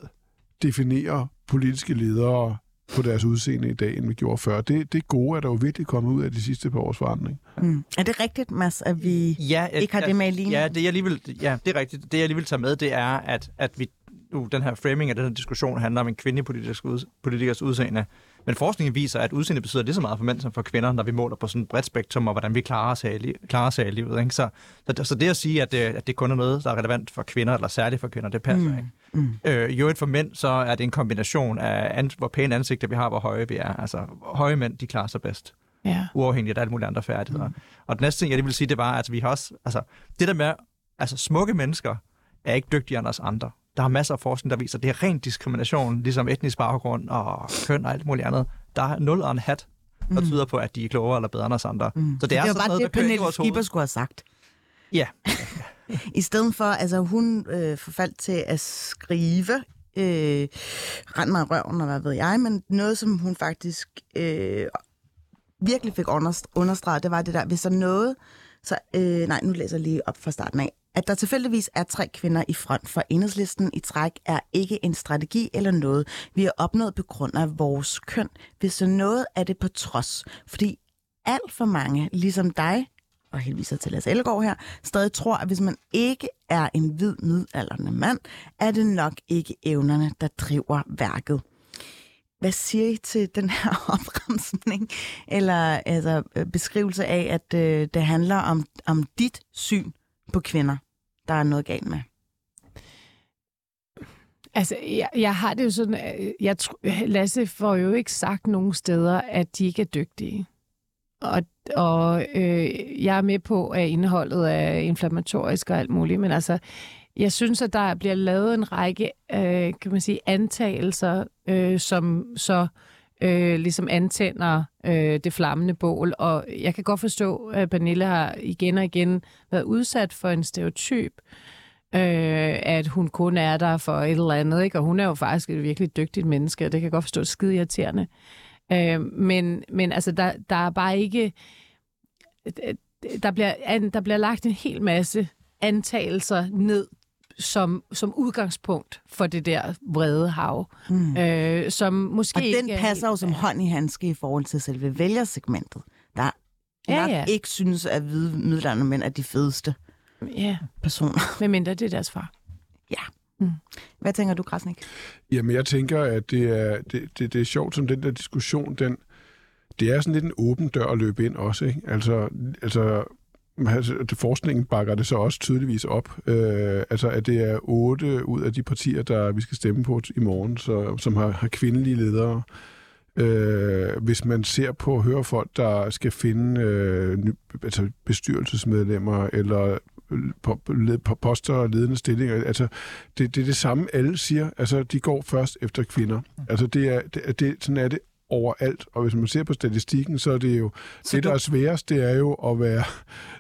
Speaker 2: definerer politiske ledere på deres udseende i dag, end vi gjorde før. Det, det gode er der jo virkelig kommet ud af de sidste par års forandring.
Speaker 1: Mm. Er det rigtigt, Mads, at vi ja, et, ikke har det med i?
Speaker 4: Ja, det jeg lige vil, ja, det er rigtigt. Det jeg lige vil tage med, det er, at, at vi nu, den her framing af den her diskussion handler om en kvindelig politisk ud, politikers udseende. Men forskningen viser, at udseende betyder lige så meget for mænd som for kvinder, når vi måler på sådan et bredt spektrum, og hvordan vi klarer os af, klarer os af i livet. Ikke? Så, så, så det at sige, at det, at det kun er noget, der er relevant for kvinder, eller særligt for kvinder, det passer mm. ikke. Mm. Øh, jo, for mænd, så er det en kombination af, hvor pæne ansigter vi har, hvor høje vi er. Altså, høje mænd, de klarer sig bedst. Ja. Uafhængigt af alle mulige andre færdigheder. Mm. Og det næste ting, jeg lige vil sige, det var, at vi har også... Altså, det der med... Altså, smukke mennesker er ikke dygtigere end os andre. Der er masser af forskning, der viser, at det er ren diskrimination, ligesom etnisk baggrund og køn og alt muligt andet. Der er nul og en hat, der mm. tyder på, at de er klogere eller bedre end os andre. Mm.
Speaker 1: Så det, er, det er bare noget, det, Pernille Skipper skulle have sagt.
Speaker 4: Ja.
Speaker 1: I stedet for, altså hun øh, forfaldt til at skrive, øh, rent mig røven, og hvad ved jeg, men noget, som hun faktisk øh, virkelig fik understreget, det var det der, hvis der noget, så, øh, nej, nu læser jeg lige op fra starten af. At der tilfældigvis er tre kvinder i front for enhedslisten i træk, er ikke en strategi eller noget, vi har opnået på grund af vores køn. Hvis så noget er det på trods, fordi alt for mange, ligesom dig, og heldigvis til Lasse Ellegaard her, stadig tror, at hvis man ikke er en hvid midalderne mand, er det nok ikke evnerne, der driver værket. Hvad siger I til den her opremsning, eller altså, øh, beskrivelse af, at øh, det handler om, om dit syn på kvinder, der er noget galt med?
Speaker 3: Altså, jeg, jeg har det jo sådan, jeg, Lasse får jo ikke sagt nogen steder, at de ikke er dygtige. Og, og øh, jeg er med på, at indholdet er inflammatorisk og alt muligt, men altså, jeg synes, at der bliver lavet en række, øh, kan man sige, antagelser, øh, som så øh, øh, ligesom antænder øh, det flammende bål. Og jeg kan godt forstå, at Pernille har igen og igen været udsat for en stereotyp, øh, at hun kun er der for et eller andet, ikke? og hun er jo faktisk et virkelig dygtigt menneske, og det kan jeg godt forstå skide irriterende. Øh, men, men altså, der, der er bare ikke... Øh, der bliver, der bliver lagt en hel masse antagelser ned som, som udgangspunkt for det der vrede hav. Mm. Øh, som måske
Speaker 1: og den ikke, passer jo som hånd i handske i forhold til selve vælgersegmentet, der ja, ja. ikke synes, at hvide midlerne mænd er de fedeste.
Speaker 3: Ja,
Speaker 1: personer.
Speaker 3: medmindre det er deres far.
Speaker 1: Hvad tænker du, Krasnik?
Speaker 2: Jamen, jeg tænker, at det er, det, det, det er sjovt, som den der diskussion, den, det er sådan lidt en åben dør at løbe ind også, ikke? Altså, altså Altså, forskningen bakker det så også tydeligvis op. Øh, altså, at det er otte ud af de partier, der vi skal stemme på i morgen, så, som har, har kvindelige ledere. Øh, hvis man ser på høre folk, der skal finde øh, ny, altså bestyrelsesmedlemmer eller øh, på, på poster og ledende stillinger. Altså, det, det er det samme, alle siger. Altså, de går først efter kvinder. Altså, det er, det, det, sådan er det overalt. Og hvis man ser på statistikken, så er det jo... Så det, der er sværest, det er jo at være,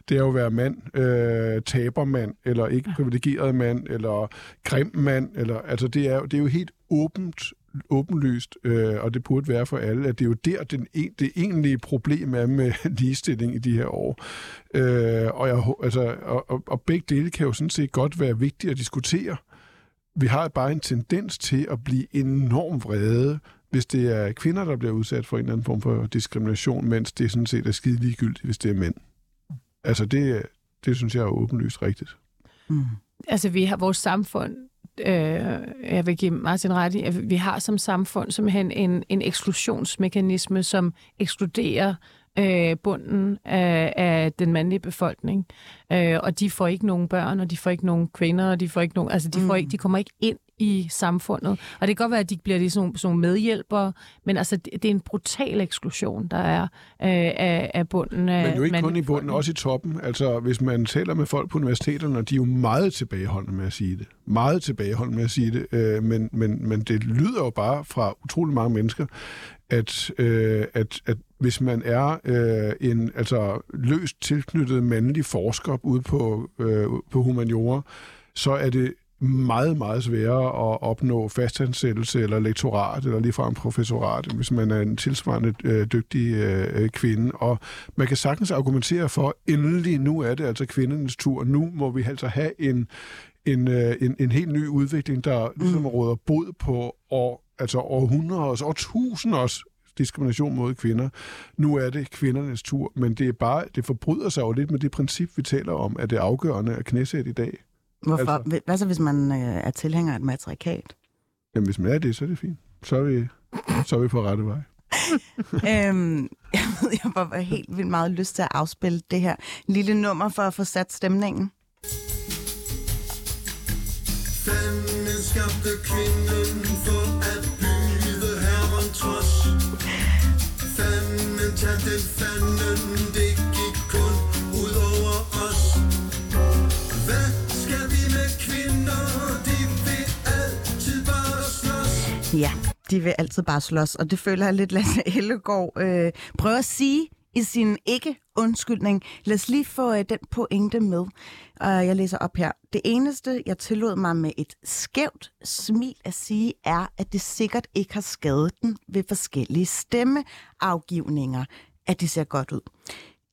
Speaker 2: det er jo at være mand, øh, tabermand, eller ikke privilegeret mand, eller grim mand. Eller, altså, det er, det er jo helt åbent åbenlyst, øh, og det burde være for alle, at det er jo der, den, det egentlige problem er med ligestilling i de her år. Øh, og, jeg, altså, og, og, og begge dele kan jo sådan set godt være vigtige at diskutere. Vi har bare en tendens til at blive enormt vrede, hvis det er kvinder, der bliver udsat for en eller anden form for diskrimination, mens det sådan set er skide ligegyldigt, hvis det er mænd. Altså, det, det synes jeg er åbenlyst rigtigt.
Speaker 1: Mm.
Speaker 3: Altså, vi har vores samfund, øh, jeg vil give Martin ret i, at vi har som samfund simpelthen en, en eksklusionsmekanisme, som ekskluderer øh, bunden af, af den mandlige befolkning. Øh, og de får ikke nogen børn, og de får ikke nogen kvinder, og de får ikke nogen, altså de, får ikke, de kommer ikke ind i samfundet. Og det kan godt være, at de bliver lige sådan, sådan medhjælpere, men altså, det, det er en brutal eksklusion, der er øh, af, af bunden af
Speaker 2: Men jo ikke kun i bunden, også i toppen. Altså, hvis man taler med folk på universiteterne, de er jo meget tilbageholdende med at sige det. Meget tilbageholdende med at sige det. Øh, men, men, men det lyder jo bare fra utrolig mange mennesker, at, øh, at, at hvis man er øh, en altså løst tilknyttet mandlig forsker ude på, øh, på humaniora, så er det meget, meget sværere at opnå fastansættelse eller lektorat eller ligefrem professorat, hvis man er en tilsvarende øh, dygtig øh, kvinde. Og man kan sagtens argumentere for, endelig nu er det altså kvindernes tur. Nu må vi altså have en, en, øh, en, en helt ny udvikling, der ligesom råder bod på år, altså århundreders, årtusinders diskrimination mod kvinder. Nu er det kvindernes tur, men det er bare, det forbryder sig jo lidt med det princip, vi taler om, at det er afgørende at knæsætte i dag.
Speaker 1: Hvorfor?
Speaker 2: Altså-.
Speaker 1: Hvad så, hvis man øh, er tilhænger af et matriarkat?
Speaker 2: Jamen, hvis man er det, så er det fint. Så er vi, så er vi på rette vej.
Speaker 1: øhm, jeg ved, jeg var helt vildt meget lyst til at afspille det her lille nummer for at få sat stemningen.
Speaker 5: Fanden skabte kvinden for at byde herren trods. Fanden tag den fanden, det
Speaker 1: Ja, de vil altid bare slås, og det føler jeg lidt, Lasse Ellegaard øh, prøver at sige i sin ikke-undskyldning. Lad os lige få øh, den pointe med. Og jeg læser op her. Det eneste, jeg tillod mig med et skævt smil at sige, er, at det sikkert ikke har skadet den ved forskellige stemmeafgivninger, at det ser godt ud.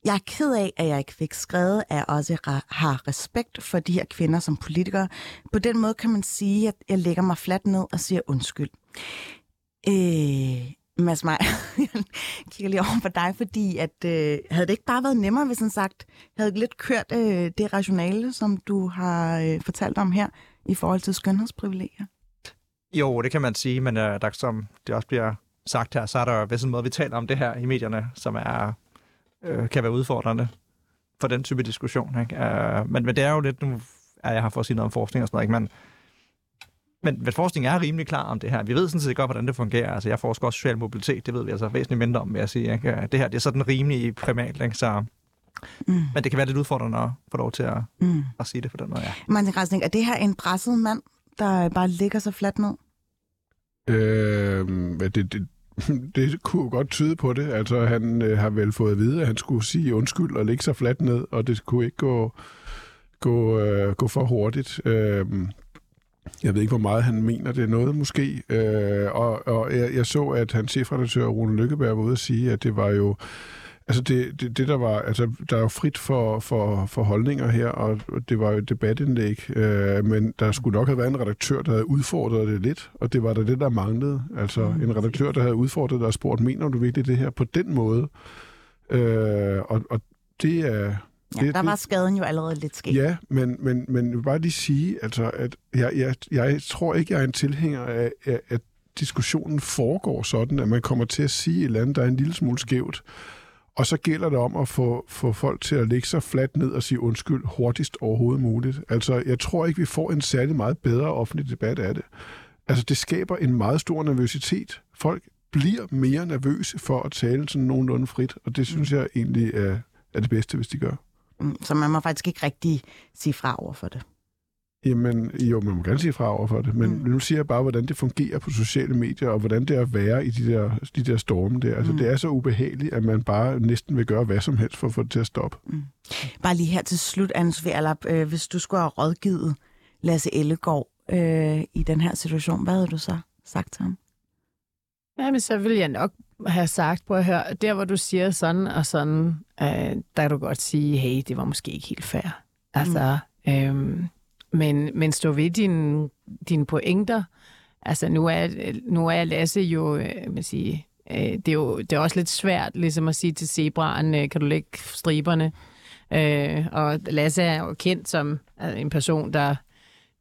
Speaker 1: Jeg er ked af, at jeg ikke fik skrevet, at jeg også har respekt for de her kvinder som politikere. På den måde kan man sige, at jeg lægger mig fladt ned og siger undskyld. Øh, Mads Maj, jeg kigger lige over på dig, fordi at, øh, havde det ikke bare været nemmere, hvis han sagt, havde lidt kørt øh, det rationale, som du har øh, fortalt om her, i forhold til skønhedsprivilegier?
Speaker 4: Jo, det kan man sige, men øh, der, som det også bliver sagt her, så er der jo vist en måde, vi taler om det her i medierne, som er, øh, kan være udfordrende for den type diskussion. Ikke? Øh, men, men det er jo lidt, nu er jeg her for at sige noget om forskning og sådan noget, ikke? Men, men, men forskningen er rimelig klar om det her. Vi ved sådan set godt, hvordan det fungerer. Altså, jeg forsker også social mobilitet, det ved vi altså væsentligt mindre om, vil jeg sige. Ikke? Det her det er sådan rimelig primat, ikke? Så,
Speaker 1: Mm.
Speaker 4: men det kan være lidt udfordrende at få lov til at,
Speaker 1: Mm.
Speaker 4: at sige det på den måde, ja.
Speaker 1: Martin Græsning, er det her en presset mand, der bare ligger så fladt ned?
Speaker 2: Øh, det, det, det kunne godt tyde på det. Altså, han øh, har vel fået at vide, at han skulle sige undskyld og ligge sig fladt ned, og det kunne ikke gå, gå, øh, gå for hurtigt. Øh, jeg ved ikke, hvor meget han mener, det er noget måske. Øh, og og jeg, jeg så, at hans chefredaktør, Rune Lykkeberg, var ude at sige, at det var jo Altså det, det, det der var, altså der er jo frit for, for, for holdninger her, og det var jo et debatindlæg, øh, men der skulle nok have været en redaktør, der havde udfordret det lidt, og det var da det, der manglede. Altså
Speaker 1: Mm.
Speaker 2: en redaktør, der havde udfordret det og spurgt, mener du virkelig det her på den måde? Øh, og, og det er,
Speaker 1: Ja,
Speaker 2: Det-
Speaker 1: der
Speaker 2: det-
Speaker 1: var skaden jo allerede lidt sket.
Speaker 2: Ja, men, men, men jeg vil bare lige sige, altså, at jeg, jeg, jeg tror ikke, jeg er en tilhænger af, af, at diskussionen foregår sådan, at man kommer til at sige et eller andet, der er en lille smule skævt. Og så gælder det om at få, få folk til at lægge sig fladt ned og sige undskyld hurtigst overhovedet muligt. Altså, jeg tror ikke, vi får en særlig meget bedre offentlig debat af det. Altså, det skaber en meget stor nervøsitet. Folk bliver mere nervøse for at tale sådan nogenlunde frit, og det synes jeg egentlig er, er det bedste, hvis de gør.
Speaker 1: Mm, Så man må faktisk ikke rigtig sige fra over for det.
Speaker 2: Jamen, jo, man må gerne sige fra over for det, men
Speaker 1: Mm.
Speaker 2: mm. nu siger jeg bare, hvordan det fungerer på sociale medier, og hvordan det er at være i de der, de der storme der. Altså,
Speaker 1: Mm.
Speaker 2: mm. det er så ubehageligt, at man bare næsten vil gøre hvad som helst for at få det til at stoppe.
Speaker 1: Bare lige her til slut, Anne-Sophie Allap, øh, hvis du skulle have rådgivet Lasse Ellegaard øh, i den her situation, hvad havde du så sagt til ham?
Speaker 3: Jamen, så vil jeg nok have sagt, prøv at høre, der hvor du siger sådan og sådan, øh, der kan du godt sige, hey, det var måske ikke helt fair. Altså, mm. øhm, men, men stå ved dine din pointer. Altså, nu er, nu er Lasse jo, øh, man siger, øh, det, er jo det er også lidt svært ligesom at sige til zebraen, øh, kan du lægge striberne? Øh, og Lasse er jo kendt som øh, en person, der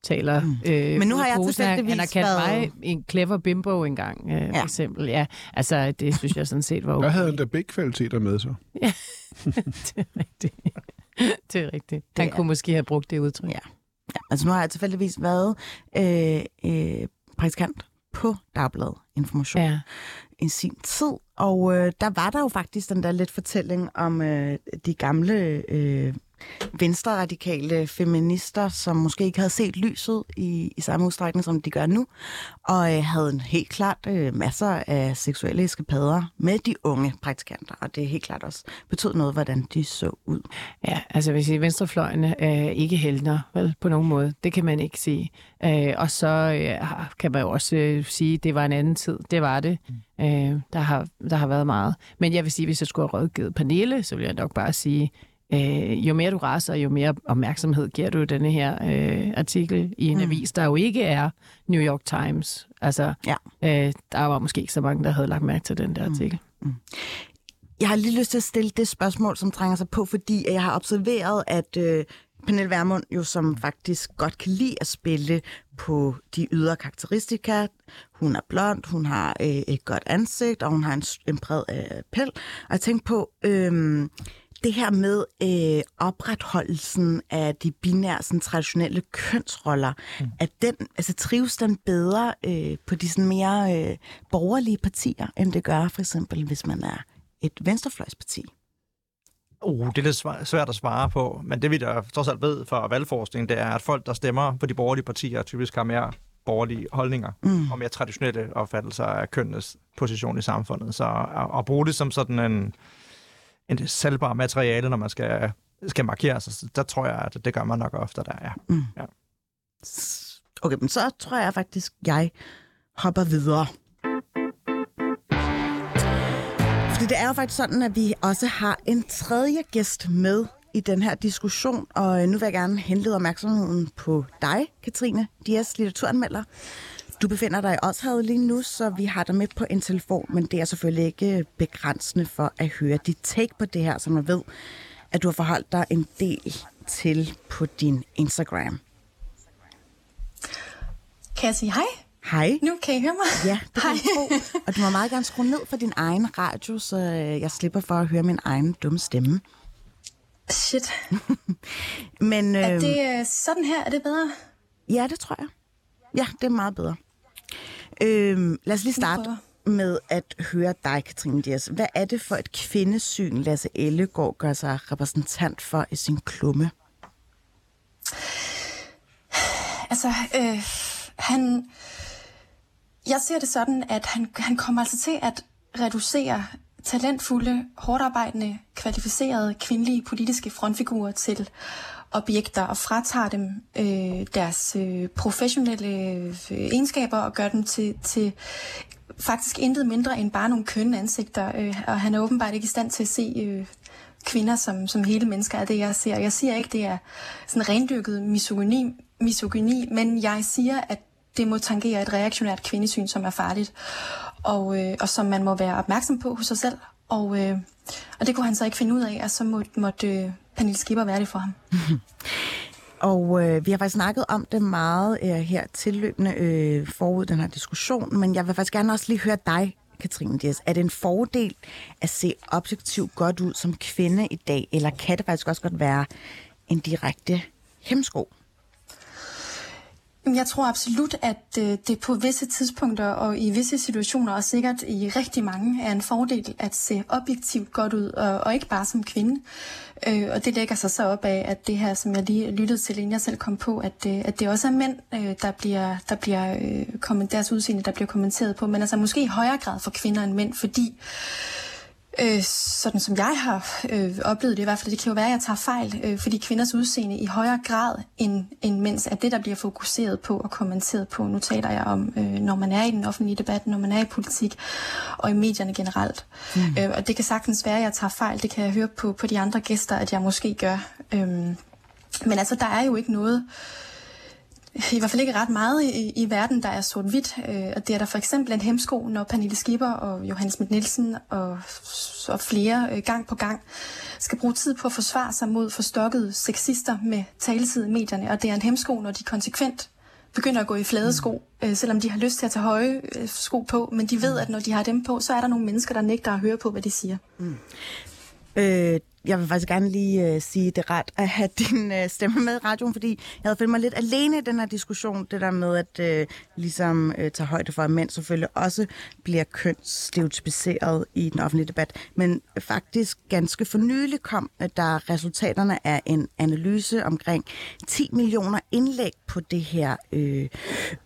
Speaker 3: taler øh,
Speaker 1: Men nu har jeg
Speaker 3: posen. Han- har
Speaker 1: tilfældigvis
Speaker 3: kaldt
Speaker 1: været-
Speaker 3: mig en clever bimbo engang, øh, ja. for eksempel. Ja, altså, det synes jeg sådan set var
Speaker 2: Der
Speaker 3: okay.
Speaker 2: havde han da begge kvaliteter med sig.
Speaker 3: det er rigtigt. det er rigtigt. Han
Speaker 1: Det er-
Speaker 3: kunne måske have brugt det udtryk.
Speaker 1: Ja. Ja, altså nu har jeg tilfældigvis været øh, øh, praktikant på Dagbladet Information
Speaker 3: Ja.
Speaker 1: i sin tid, og øh, der var der jo faktisk den der lidt fortælling om øh, de gamle øh, venstreradikale feminister, som måske ikke havde set lyset i, i samme udstrækning, som de gør nu, og øh, havde en helt klart øh, masser af seksuelle eskapader med de unge praktikanter, og det er helt klart også betød noget, hvordan de så ud.
Speaker 3: Ja, altså hvis I venstrefløjen er ikke heldner, vel, på nogen måde. Det kan man ikke sige. Øh, og så øh, kan man jo også øh, sige, at det var en anden tid. Det var det. Øh, der, har, der har været meget. Men jeg vil sige, hvis jeg skulle have rådgivet Pernille, så vil jeg nok bare sige, øh, jo mere du raser, jo mere opmærksomhed giver du denne her øh, artikel i en mm. avis, der jo ikke er New York Times. Altså,
Speaker 1: Ja.
Speaker 3: øh, der var måske ikke så mange, der havde lagt mærke til den der artikel.
Speaker 1: Jeg har lige lyst til at stille det spørgsmål, som trænger sig på, fordi jeg har observeret, at øh, Pernille Vermund, jo som faktisk godt kan lide at spille på de ydre karakteristika. Hun er blond, hun har øh, et godt ansigt, og hun har en, en bred øh, pel. Og jeg tænkte på, øh, det her med øh, opretholdelsen af de binære, sådan, traditionelle kønsroller, mm. at den, altså trives den bedre øh, på de sådan mere øh, borgerlige partier, end det gør for eksempel, hvis man er et venstrefløjsparti?
Speaker 4: Uh, det er lidt svæ- svært at svare på, men det vi der trods alt ved fra valgforskning, det er, at folk, der stemmer på de borgerlige partier, typisk har mere borgerlige holdninger mm. og mere traditionelle opfattelser af kønnenes position i samfundet. Så at, at bruge det som sådan en, en salgbar materiale, når man skal, skal markere sig, så der tror jeg, at det gør man nok ofte der, ja.
Speaker 1: Okay, men så tror jeg faktisk, jeg hopper videre. Fordi det er jo faktisk sådan, at vi også har en tredje gæst med i den her diskussion, og øh, nu vil jeg gerne henlede opmærksomheden på dig, Katrine Dias, litteraturanmelder. Du befinder dig i Odshavet lige nu, så vi har dig med på en telefon, men det er selvfølgelig ikke begrænsende for at høre dit take på det her, som jeg ved, at du har forholdt dig en del til på din Instagram.
Speaker 6: Kan jeg sige hej?
Speaker 1: Hej.
Speaker 6: Nu kan I høre mig?
Speaker 1: Ja, det kan
Speaker 6: Hej.
Speaker 1: Og du må meget gerne skrue ned for din egen radio, så øh, jeg slipper for at høre min egen dumme stemme.
Speaker 6: Shit.
Speaker 1: Men
Speaker 6: Er
Speaker 1: øh,
Speaker 6: det øh, sådan her? Er det bedre?
Speaker 1: ja, det tror jeg. Ja, det er meget bedre. Øh, lad os lige starte med at høre dig, Katrine Dias. Hvad er det for et kvindesyn, Lasse Ellegaard gør sig repræsentant for i sin klumme?
Speaker 6: Altså, øh, han... Jeg ser det sådan, at han, han kommer altså til at reducere talentfulde, hårdarbejdende, kvalificerede kvindelige politiske frontfigurer til objekter og fratager dem øh, deres øh, professionelle øh, egenskaber og gør dem til, til faktisk intet mindre end bare nogle kønne ansigter. Øh, og han er åbenbart ikke i stand til at se øh, kvinder som, som hele mennesker, er det jeg ser. Jeg siger ikke, det er sådan rendyrket misogyni, misogyni, men jeg siger, at det må tangere et reaktionært kvindesyn, som er farligt, og, øh, og som man må være opmærksom på hos sig selv. Og, øh, og det kunne han så ikke finde ud af, og så måtte, måtte, øh, Pernille Skipper værdig for ham.
Speaker 1: Og øh, vi har faktisk snakket om det meget øh, her tilløbende øh, forud den her diskussion, men jeg vil faktisk gerne også lige høre dig, Katrine Dias. Er det en fordel at se objektivt godt ud som kvinde i dag, eller kan det faktisk også godt være en direkte hemsko?
Speaker 6: Jeg tror absolut, at øh, det på visse tidspunkter og i visse situationer, og sikkert i rigtig mange, er en fordel at se objektivt godt ud, og, og ikke bare som kvinde. Øh, og det lægger sig så op af, at det her, som jeg lige lyttede til, inden jeg selv kom på, at, øh, at det også er mænd, øh, der bliver, der bliver øh, deres udseende, der bliver kommenteret på, men altså måske i højere grad for kvinder end mænd, fordi Øh, sådan som jeg har øh, oplevet det i hvert fald, det kan jo være, at jeg tager fejl, øh, fordi kvinders udseende i højere grad end, end mænds er det, der bliver fokuseret på og kommenteret på. Nu taler jeg om, øh, når man er i den offentlige debat, når man er i politik og i medierne generelt. Mm. Øh, og det kan sagtens være, at jeg tager fejl. Det kan jeg høre på, på de andre gæster, at jeg måske gør. Øh, men altså, der er jo ikke noget i hvert fald ikke ret meget i, i verden, der er sort-hvidt. Øh, og det er der for eksempel en hemsko, når Pernille Skipper og Johannes Schmidt Nielsen og, og flere øh, gang på gang skal bruge tid på at forsvare sig mod forstokkede sexister med taletid i medierne. Og det er en hemsko, når de konsekvent begynder at gå i flade sko, øh, selvom de har lyst til at tage høje øh, sko på, men de ved, at når de har dem på, så er der nogle mennesker, der nægter at høre på, hvad de siger. Mm.
Speaker 1: Øh, jeg vil faktisk gerne lige øh, sige, det er rart at have din øh, stemme med i radioen, fordi jeg havde følt mig lidt alene i den her diskussion. Det der med at øh, ligesom øh, tage højde for, at mænd selvfølgelig også bliver kønsstereotypiseret i den offentlige debat. Men faktisk ganske for nylig kom der resultaterne af en analyse omkring 10 millioner indlæg på det her, øh,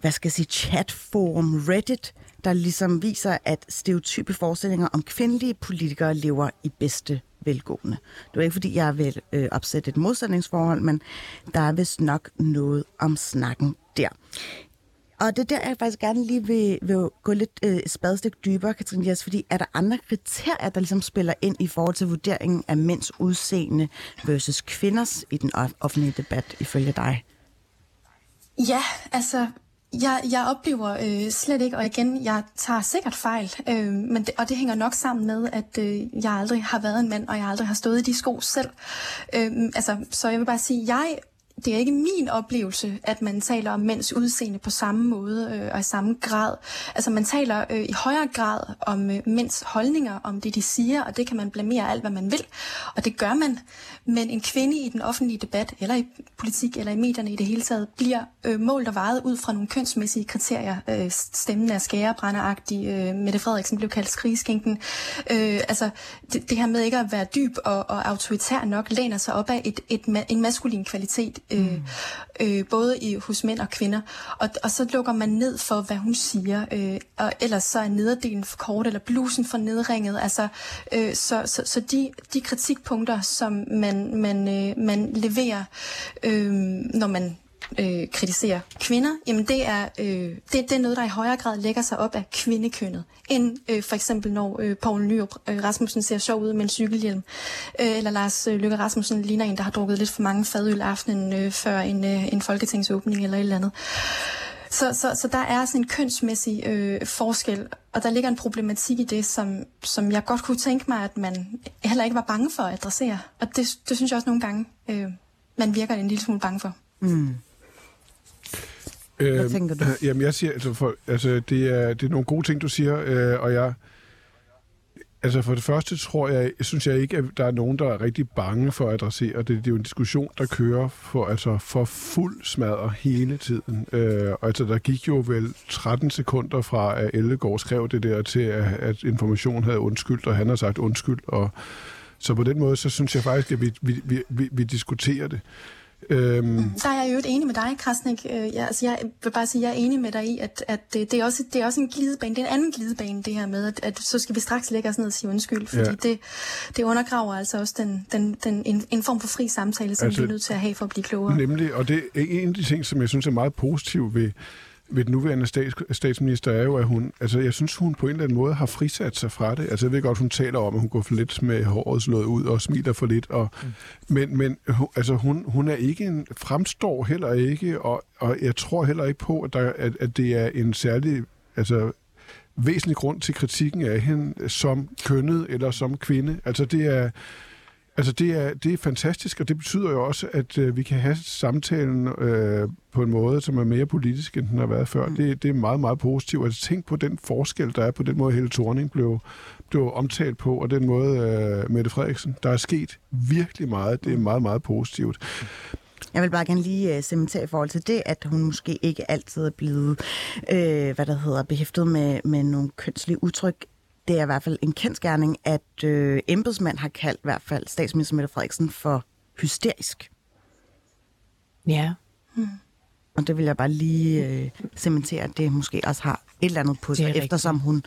Speaker 1: hvad skal jeg sige, chatforum Reddit, der ligesom viser, at stereotype forestillinger om kvindelige politikere lever i bedste velgående. Det var ikke, fordi jeg vil øh, opsætte et modsætningsforhold, men der er vist nok noget om snakken der. Og det er der, jeg faktisk gerne lige vil, vil gå lidt øh, et spadestik dybere, Katrine Jes, fordi er der andre kriterier, der ligesom spiller ind i forhold til vurderingen af mænds udseende versus kvinders i den offentlige debat, ifølge dig?
Speaker 6: Ja, altså, jeg, jeg oplever øh, slet ikke, og igen, jeg tager sikkert fejl, øh, men det, og det hænger nok sammen med, at øh, jeg aldrig har været en mand, og jeg aldrig har stået i de sko selv. Øh, altså, så jeg vil bare sige, jeg det er ikke min oplevelse, at man taler om mænds udseende på samme måde øh, og i samme grad. Altså man taler øh, i højere grad om øh, mænds holdninger, om det de siger, og det kan man blamere alt, hvad man vil. Og det gør man. Men en kvinde i den offentlige debat, eller i politik, eller i medierne i det hele taget, bliver øh, målt og vejet ud fra nogle kønsmæssige kriterier. Øh, stemmen er skærebrænderagtig. Øh, Mette Frederiksen blev kaldt skrigskænken. Øh, altså det, det her med ikke at være dyb og, og autoritær nok, læner sig op af et, et, et, en maskulin kvalitet øh, øh, både i, hos mænd og kvinder. Og, og så lukker man ned for, hvad hun siger. Øh, og ellers så er nederdelen for kort, eller blusen for nedringet. Altså, øh, så så, så de, de kritikpunkter, som man, man, øh, man leverer, øh, når man øh, kritiserer kvinder, jamen det er, øh, det, det er noget, der i højere grad lægger sig op af kvindekønnet, end øh, for eksempel når øh, Poul Nyrup øh, Rasmussen ser sjov ud med en cykelhjelm, øh, eller Lars øh, Løkke Rasmussen ligner en, der har drukket lidt for mange fadøl aftenen øh, før en, øh, en folketingsåbning eller et eller andet. Så, så, så der er sådan en kønsmæssig øh, forskel, og der ligger en problematik i det, som, som jeg godt kunne tænke mig, at man heller ikke var bange for at adressere. Og det, det synes jeg også nogle gange, øh, man virker en lille smule bange for.
Speaker 1: Mm. Hvad tænker du?
Speaker 2: Øh, Jamen, jeg siger, altså, for, altså det, er, det er nogle gode ting, du siger, øh, og jeg... Altså for det første tror jeg, synes jeg ikke, at der er nogen, der er rigtig bange for at adressere det. Det er jo en diskussion, der kører for, altså for fuld smadre hele tiden. Øh, og altså der gik jo vel 13 sekunder fra, at Ellegaard skrev det der, til at, at information havde undskyldt, og han har sagt undskyld. Og, så på den måde, så synes jeg faktisk, at vi, vi, vi, vi, vi diskuterer det. Øhm,
Speaker 6: Der er jeg jo ikke enig med dig, Krasnik. Øh, Jeg, altså, jeg vil bare sige, at jeg er enig med dig i, at, at det, det, er også, det er også en glidebane. Det er en anden glidebane, det her med, at, at så skal vi straks lægge os ned og sige undskyld, fordi
Speaker 2: Ja.
Speaker 6: det, det undergraver altså også den, den, den, en, en form for fri samtale, som
Speaker 2: altså,
Speaker 6: vi er nødt til at have for at blive klogere.
Speaker 2: Nemlig, og det er en af de ting, som jeg synes er meget positiv ved, ved den nuværende stats, statsminister, er jo, at hun, altså jeg synes, hun på en eller anden måde har frisat sig fra det. Altså jeg ved godt, hun taler om, at hun går for lidt med håret slået ud og smiler for lidt. Og, mm. Men, men hun- altså hun, hun er ikke en, fremstår heller ikke, og, og jeg tror heller ikke på, at, der, at, at det er en særlig, altså væsentlig grund til kritikken af hende som kønnet eller som kvinde. Altså det er, Altså, det er, det er fantastisk, og det betyder jo også, at øh, vi kan have samtalen øh, på en måde, som er mere politisk, end den har været før. Mm. Det, det er meget, meget positivt. Altså, tænk på den forskel, der er på den måde, Helle Thorning blev, blev omtalt på, og den måde, øh, Mette Frederiksen. Der er sket virkelig meget. Det er meget, meget positivt.
Speaker 1: Jeg vil bare gerne lige uh, cementere i forhold til det, at hun måske ikke altid er blevet, øh, hvad der hedder, behæftet med, med nogle kønslige udtryk. Det er i hvert fald en kendskærning, at øh, embedsmand har kaldt i hvert fald statsminister Mette Frederiksen for hysterisk.
Speaker 3: Ja.
Speaker 1: Og det vil jeg bare lige øh, cementere, at det måske også har et eller andet på sig,
Speaker 3: rigtigt.
Speaker 1: eftersom hun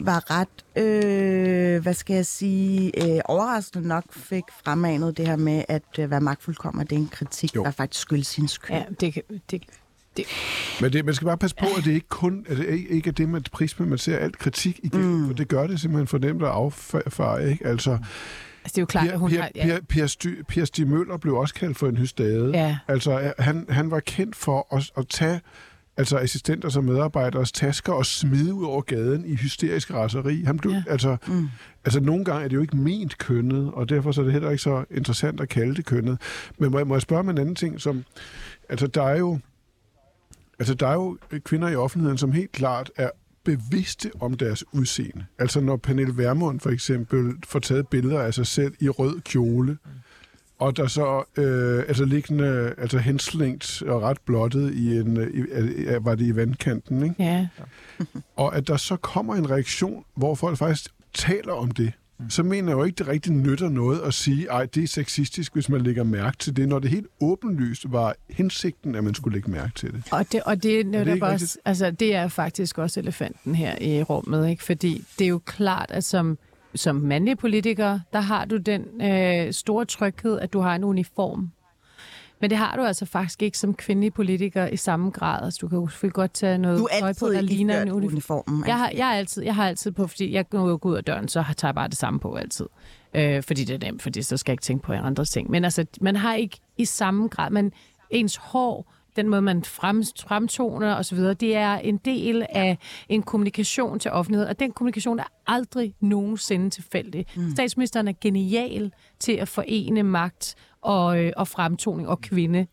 Speaker 1: var ret, øh, hvad skal jeg sige, øh, overraskende nok fik fremmanet det her med at øh, være magtfuldkommen, det er en kritik,
Speaker 2: Jo.
Speaker 1: der faktisk skyldes hendes køn.
Speaker 3: Ja, det, det, det,
Speaker 2: Men det, man skal bare passe på, at det ikke kun at det ikke er det med prisme, man ser alt kritik igennem, mm. for det gør det simpelthen for nemt at affare, ikke? Altså,
Speaker 3: altså, det er jo klart,
Speaker 2: Per,
Speaker 3: at hun
Speaker 2: per,
Speaker 3: har... Ja,
Speaker 2: per, per, Sty, per Stig Møller blev også kaldt for en hystade.
Speaker 3: Ja.
Speaker 2: Altså, øh, han, han var kendt for at, at tage altså assistenters og medarbejderes tasker og smide ud over gaden i hysterisk raseri. Han blev,
Speaker 3: Ja.
Speaker 2: altså, mm. altså, nogle gange er det jo ikke ment kønnet, og derfor så er det heller ikke så interessant at kalde det kønnet. Men må jeg, må jeg spørge om en anden ting, som, altså, der er jo, altså, der er jo kvinder i offentligheden, som helt klart er bevidste om deres udseende. Altså når Pernille Vermund for eksempel får taget billeder af sig selv i rød kjole, og der så øh, altså liggende, altså henslængt og ret blottet i en, øh, i, øh, var det i vandkanten, ikke?
Speaker 3: ja.
Speaker 2: Og at der så kommer en reaktion, hvor folk faktisk taler om det, så mener jeg jo ikke, det rigtig nytter noget at sige, ej, det er sexistisk, hvis man lægger mærke til det, når det helt åbenlyst var hensigten, at man skulle lægge mærke til det.
Speaker 3: Og det, og det, er netop
Speaker 2: ikke
Speaker 3: også, altså, det er faktisk også elefanten her i rummet, ikke? fordi det er jo klart, at som, som mandlig politiker, der har du den øh, store tryghed, at du har en uniform. Men det har du altså faktisk ikke som kvindelig politiker i samme grad. Altså, du kan jo selvfølgelig godt tage noget
Speaker 1: Du
Speaker 3: tøj på, der ligner en uniform.
Speaker 1: uniformen.
Speaker 3: Jeg har, jeg, har altid, jeg har altid på, fordi jeg går jo ud af døren, så tager jeg bare det samme på altid. Øh, fordi det er nemt, fordi så skal jeg ikke tænke på andre ting. Men altså, man har ikke i samme grad, men ens hår, den måde, man frem, fremtoner osv., det er en del af en kommunikation til offentlighed, og den kommunikation er aldrig nogensinde tilfældig. Mm. Statsministeren er genial til at forene magt og, øh, og fremtoning og kvinde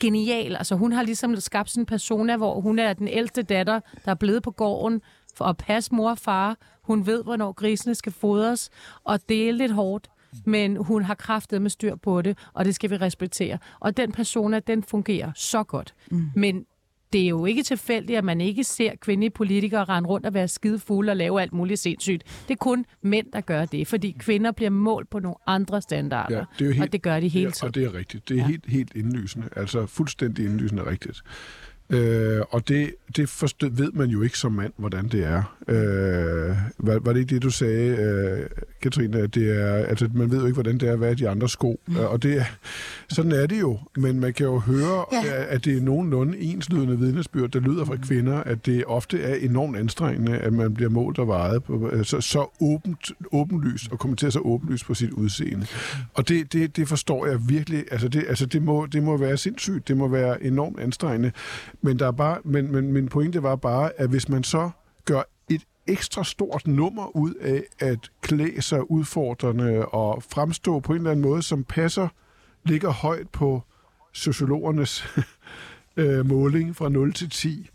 Speaker 3: genial. Altså, hun har ligesom skabt sådan en persona, hvor hun er den ældste datter, der er blevet på gården for at passe mor og far. Hun ved, hvornår grisene skal fodres, og det er lidt hårdt, men hun har kraftet med styr på det, og det skal vi respektere. Og den persona, den fungerer så godt. Mm. Men det er jo ikke tilfældigt, at man ikke ser kvindelige politikere rende rundt og være skide fulde og lave alt muligt sindssygt. Det er kun mænd, der gør det, fordi kvinder bliver målt på nogle andre standarder,
Speaker 2: Ja, det er jo helt,
Speaker 3: og det gør de hele
Speaker 2: ja,
Speaker 3: tiden.
Speaker 2: Og det er rigtigt. Det er ja. helt, helt indlysende. Altså fuldstændig indlysende rigtigt. Øh, og det, det forstø, ved man jo ikke som mand, hvordan det er. Øh, var, var det ikke det, du sagde, øh, Katrine, at det er, altså, man ved jo ikke, hvordan det er at være i de andre sko. Mm. Og det, er- sådan er det jo. Men man kan jo høre, ja.
Speaker 7: Ja.
Speaker 2: at det er nogenlunde enslydende vidnesbyrd, der lyder fra kvinder, at det ofte er enormt anstrengende, at man bliver målt og vejet på, øh, så, så åbent, åbenlyst og kommenterer så åbenlyst på sit udseende. Og det, det, det forstår jeg virkelig. Altså, det, altså det, må, det må være sindssygt. Det må være enormt anstrengende. Men, der er bare, men, men min pointe var bare, at hvis man så gør et ekstra stort nummer ud af at klæde sig udfordrende og fremstå på en eller anden måde, som passer, ligger højt på sociologernes øh, måling fra 0 til 10,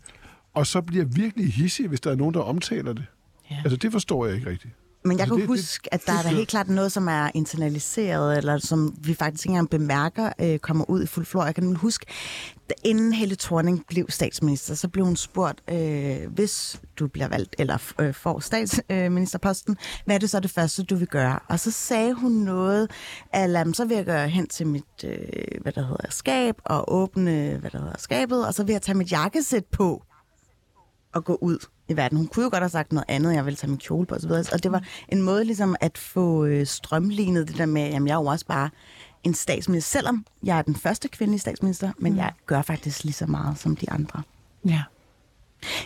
Speaker 2: og så bliver virkelig hissig, hvis der er nogen, der omtaler det.
Speaker 3: Ja.
Speaker 2: Altså, det forstår jeg ikke rigtigt.
Speaker 1: Men jeg
Speaker 2: Altså,
Speaker 1: kan
Speaker 2: det- det-
Speaker 1: huske, at der
Speaker 2: det
Speaker 1: er helt klart noget, som er internaliseret, eller som vi faktisk ikke engang bemærker, øh, kommer ud i fuld flor. Jeg kan huske, da inden Helle Thorning blev statsminister, så blev hun spurgt, øh, hvis du bliver valgt, eller øh, får statsministerposten, hvad er det så det første, du vil gøre? Og så sagde hun noget, at så vil jeg gøre hen til mit, øh, hvad der hedder, skab, og åbne, hvad der hedder, skabet, og så vil jeg tage mit jakkesæt på at gå ud i verden. Hun kunne jo godt have sagt noget andet, jeg ville tage min kjole på osv. Og det var en måde ligesom at få øh, strømlignet det der med, at jeg er jo også bare en statsminister, selvom jeg er den første kvindelige statsminister, men
Speaker 3: Mm.
Speaker 1: jeg gør faktisk lige så meget som de andre.
Speaker 3: Ja.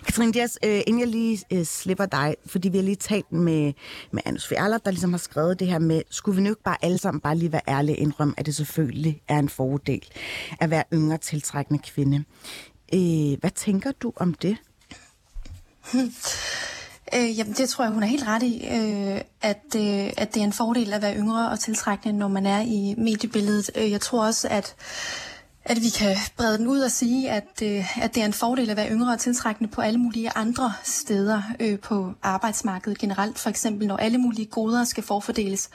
Speaker 1: Katrine Dias, øh, inden jeg lige øh, slipper dig, fordi vi har lige talt med, med Anders Fjerler, der ligesom har skrevet det her med, skulle vi nu ikke bare alle sammen bare lige være ærlige indrømme, at det selvfølgelig er en fordel at være yngre tiltrækkende kvinde. Øh, hvad tænker du om det?
Speaker 6: Øh, jamen, det tror jeg, hun er helt ret i, øh, at, øh, at det er en fordel at være yngre og tiltrækkende, når man er i mediebilledet. Øh, jeg tror også, at at vi kan brede den ud og sige, at, øh, at det er en fordel at være yngre og tiltrækkende på alle mulige andre steder øh, på arbejdsmarkedet generelt. For eksempel når alle mulige goder skal forfordeles.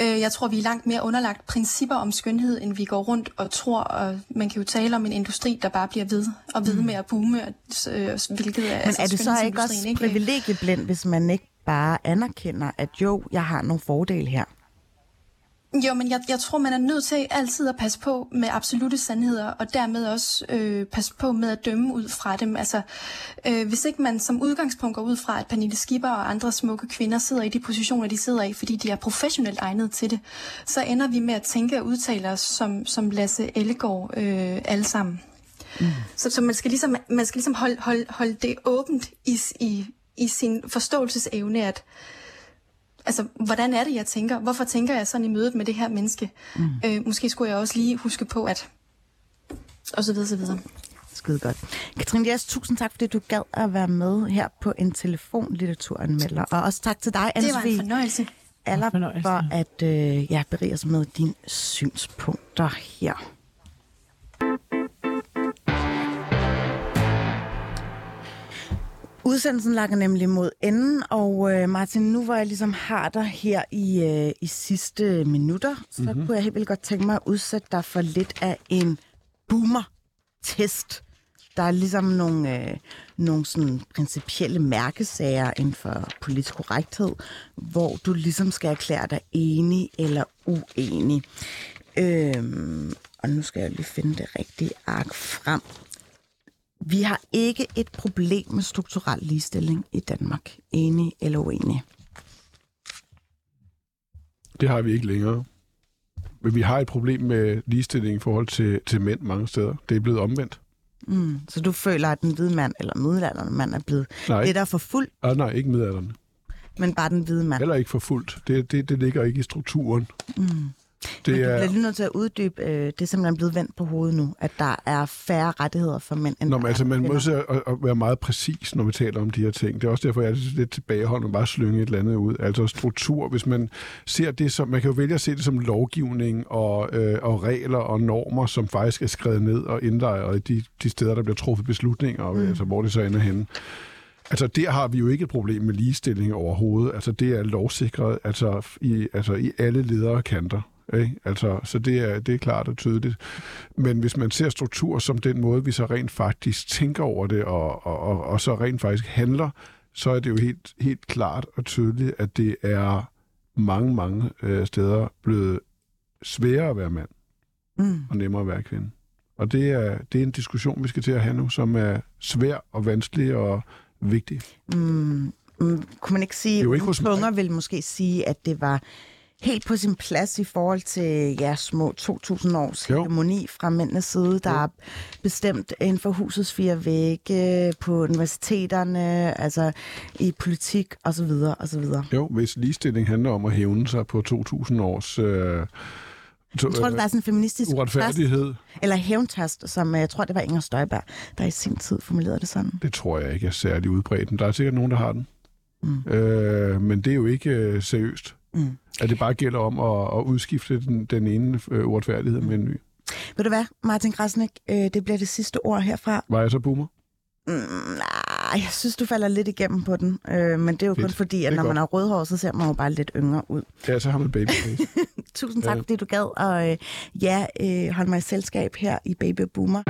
Speaker 6: Øh, jeg tror, vi er langt mere underlagt principper om skønhed, end vi går rundt og tror. Og man kan jo tale om en industri, der bare bliver ved og ved med at boome, øh, hvilket er
Speaker 1: Men er det så ikke også privilegieblind, hvis man ikke bare anerkender, at jo, jeg har nogle fordele her?
Speaker 6: Jo, men jeg, jeg tror, man er nødt til altid at passe på med absolute sandheder, og dermed også øh, passe på med at dømme ud fra dem. Altså, øh, hvis ikke man som udgangspunkt går ud fra, at Pernille Skipper og andre smukke kvinder sidder i de positioner, de sidder i, fordi de er professionelt egnet til det, så ender vi med at tænke og udtale os som, som Lasse Ellegaard øh, alle sammen. Mm. Så, så man skal ligesom, man skal ligesom holde, holde, holde det åbent i, i, i sin forståelsesevne, at altså, hvordan er det, jeg tænker? Hvorfor tænker jeg sådan i mødet med det her menneske? Mm. Øh, måske skulle jeg også lige huske på, at... Og så videre, så videre.
Speaker 1: Skide godt. Katrine Jes, tusind tak, fordi du gad at være med her på en telefonlitteraturanmelder. Og også tak til dig,
Speaker 6: Det var en fornøjelse.
Speaker 1: Aller, for at øh, ja, berige os med dine synspunkter her. Udsendelsen lakker nemlig mod enden, og øh, Martin, nu hvor jeg ligesom har dig her i, øh, i sidste minutter, så mm-hmm. kunne jeg helt vildt godt tænke mig at udsætte dig for lidt af en boomer-test. Der er ligesom nogle, øh, nogle sådan principielle mærkesager inden for politisk korrekthed, hvor du ligesom skal erklære dig enig eller uenig. Øhm, og nu skal jeg lige finde det rigtige ark frem. Vi har ikke et problem med strukturel ligestilling i Danmark. Enig eller uenig?
Speaker 2: Det har vi ikke længere. Men vi har et problem med ligestilling i forhold til, til mænd mange steder. Det er blevet omvendt.
Speaker 1: Mm. Så du føler, at den hvide mand eller middelalderne mand er blevet
Speaker 2: Nej.
Speaker 1: lidt for fuld,
Speaker 2: Ah, nej, ikke midalderne.
Speaker 1: men bare den hvide mand?
Speaker 2: Heller ikke for fuldt. Det, det, det ligger ikke i strukturen.
Speaker 1: Mm.
Speaker 2: Det er,
Speaker 1: bliver lige nødt til at uddybe, øh, det er simpelthen blevet vendt på hovedet nu, at der er færre rettigheder for mænd end
Speaker 2: Nå, men altså, man må at, at være meget præcis, når vi taler om de her ting. Det er også derfor, jeg er lidt tilbageholdende og bare slynge et eller andet ud. Altså struktur, hvis man ser det som... Man kan jo vælge at se det som lovgivning og, øh, og regler og normer, som faktisk er skrevet ned og indlejret i de, de steder, der bliver truffet beslutninger, mm. altså hvor det så ender henne. Altså, der har vi jo ikke et problem med ligestilling overhovedet. Altså, det er lovsikret altså, i, altså, i alle ledere kanter. Ikke? Altså, så det er, det er klart og tydeligt. Men hvis man ser struktur som den måde, vi så rent faktisk tænker over det, og, og, og, og så rent faktisk handler, så er det jo helt, helt klart og tydeligt, at det er mange, mange øh, steder blevet sværere at være mand,
Speaker 1: Mm.
Speaker 2: og nemmere at være kvinde. Og det er, det er en diskussion, vi skal til at have nu, som er svær og vanskelig og vigtig.
Speaker 1: Mm, mm, kunne man ikke sige. Tunger vil måske sige, at det var helt på sin plads i forhold til ja, små 2.000 års
Speaker 2: Jo.
Speaker 1: hegemoni fra mændenes side, der
Speaker 2: Jo.
Speaker 1: er bestemt inden for husets fire vægge, på universiteterne, altså i politik osv. osv.
Speaker 2: Jo, hvis ligestilling handler om at hævne sig på 2.000 års øh, to,
Speaker 1: Jeg tror, det var sådan en feministisk
Speaker 2: uretfærdighed,
Speaker 1: eller hævntast, som øh, jeg tror, det var Inger Støjberg, der i sin tid formulerede det sådan.
Speaker 2: det tror jeg ikke er særlig udbredt. Der er sikkert nogen, der har den.
Speaker 1: Mm.
Speaker 2: Øh, men det er jo ikke øh, seriøst.
Speaker 1: Mm.
Speaker 2: At det bare gælder om at, at udskifte den, den ene øh, uretfærdighed med en ny.
Speaker 1: Ved du hvad, Martin Krasnik, øh, det bliver det sidste ord herfra.
Speaker 2: Var jeg så boomer?
Speaker 1: Mm, nej, jeg synes, du falder lidt igennem på den. Øh, men det er jo
Speaker 2: Fedt.
Speaker 1: kun fordi, at når man
Speaker 2: godt.
Speaker 1: er rødhåret, så ser man jo bare lidt yngre ud.
Speaker 2: Ja, så har man babyface.
Speaker 1: Tusind tak,
Speaker 2: Ja.
Speaker 1: fordi du gad. Og øh, ja, øh, hold mig i selskab her i Baby Boomer.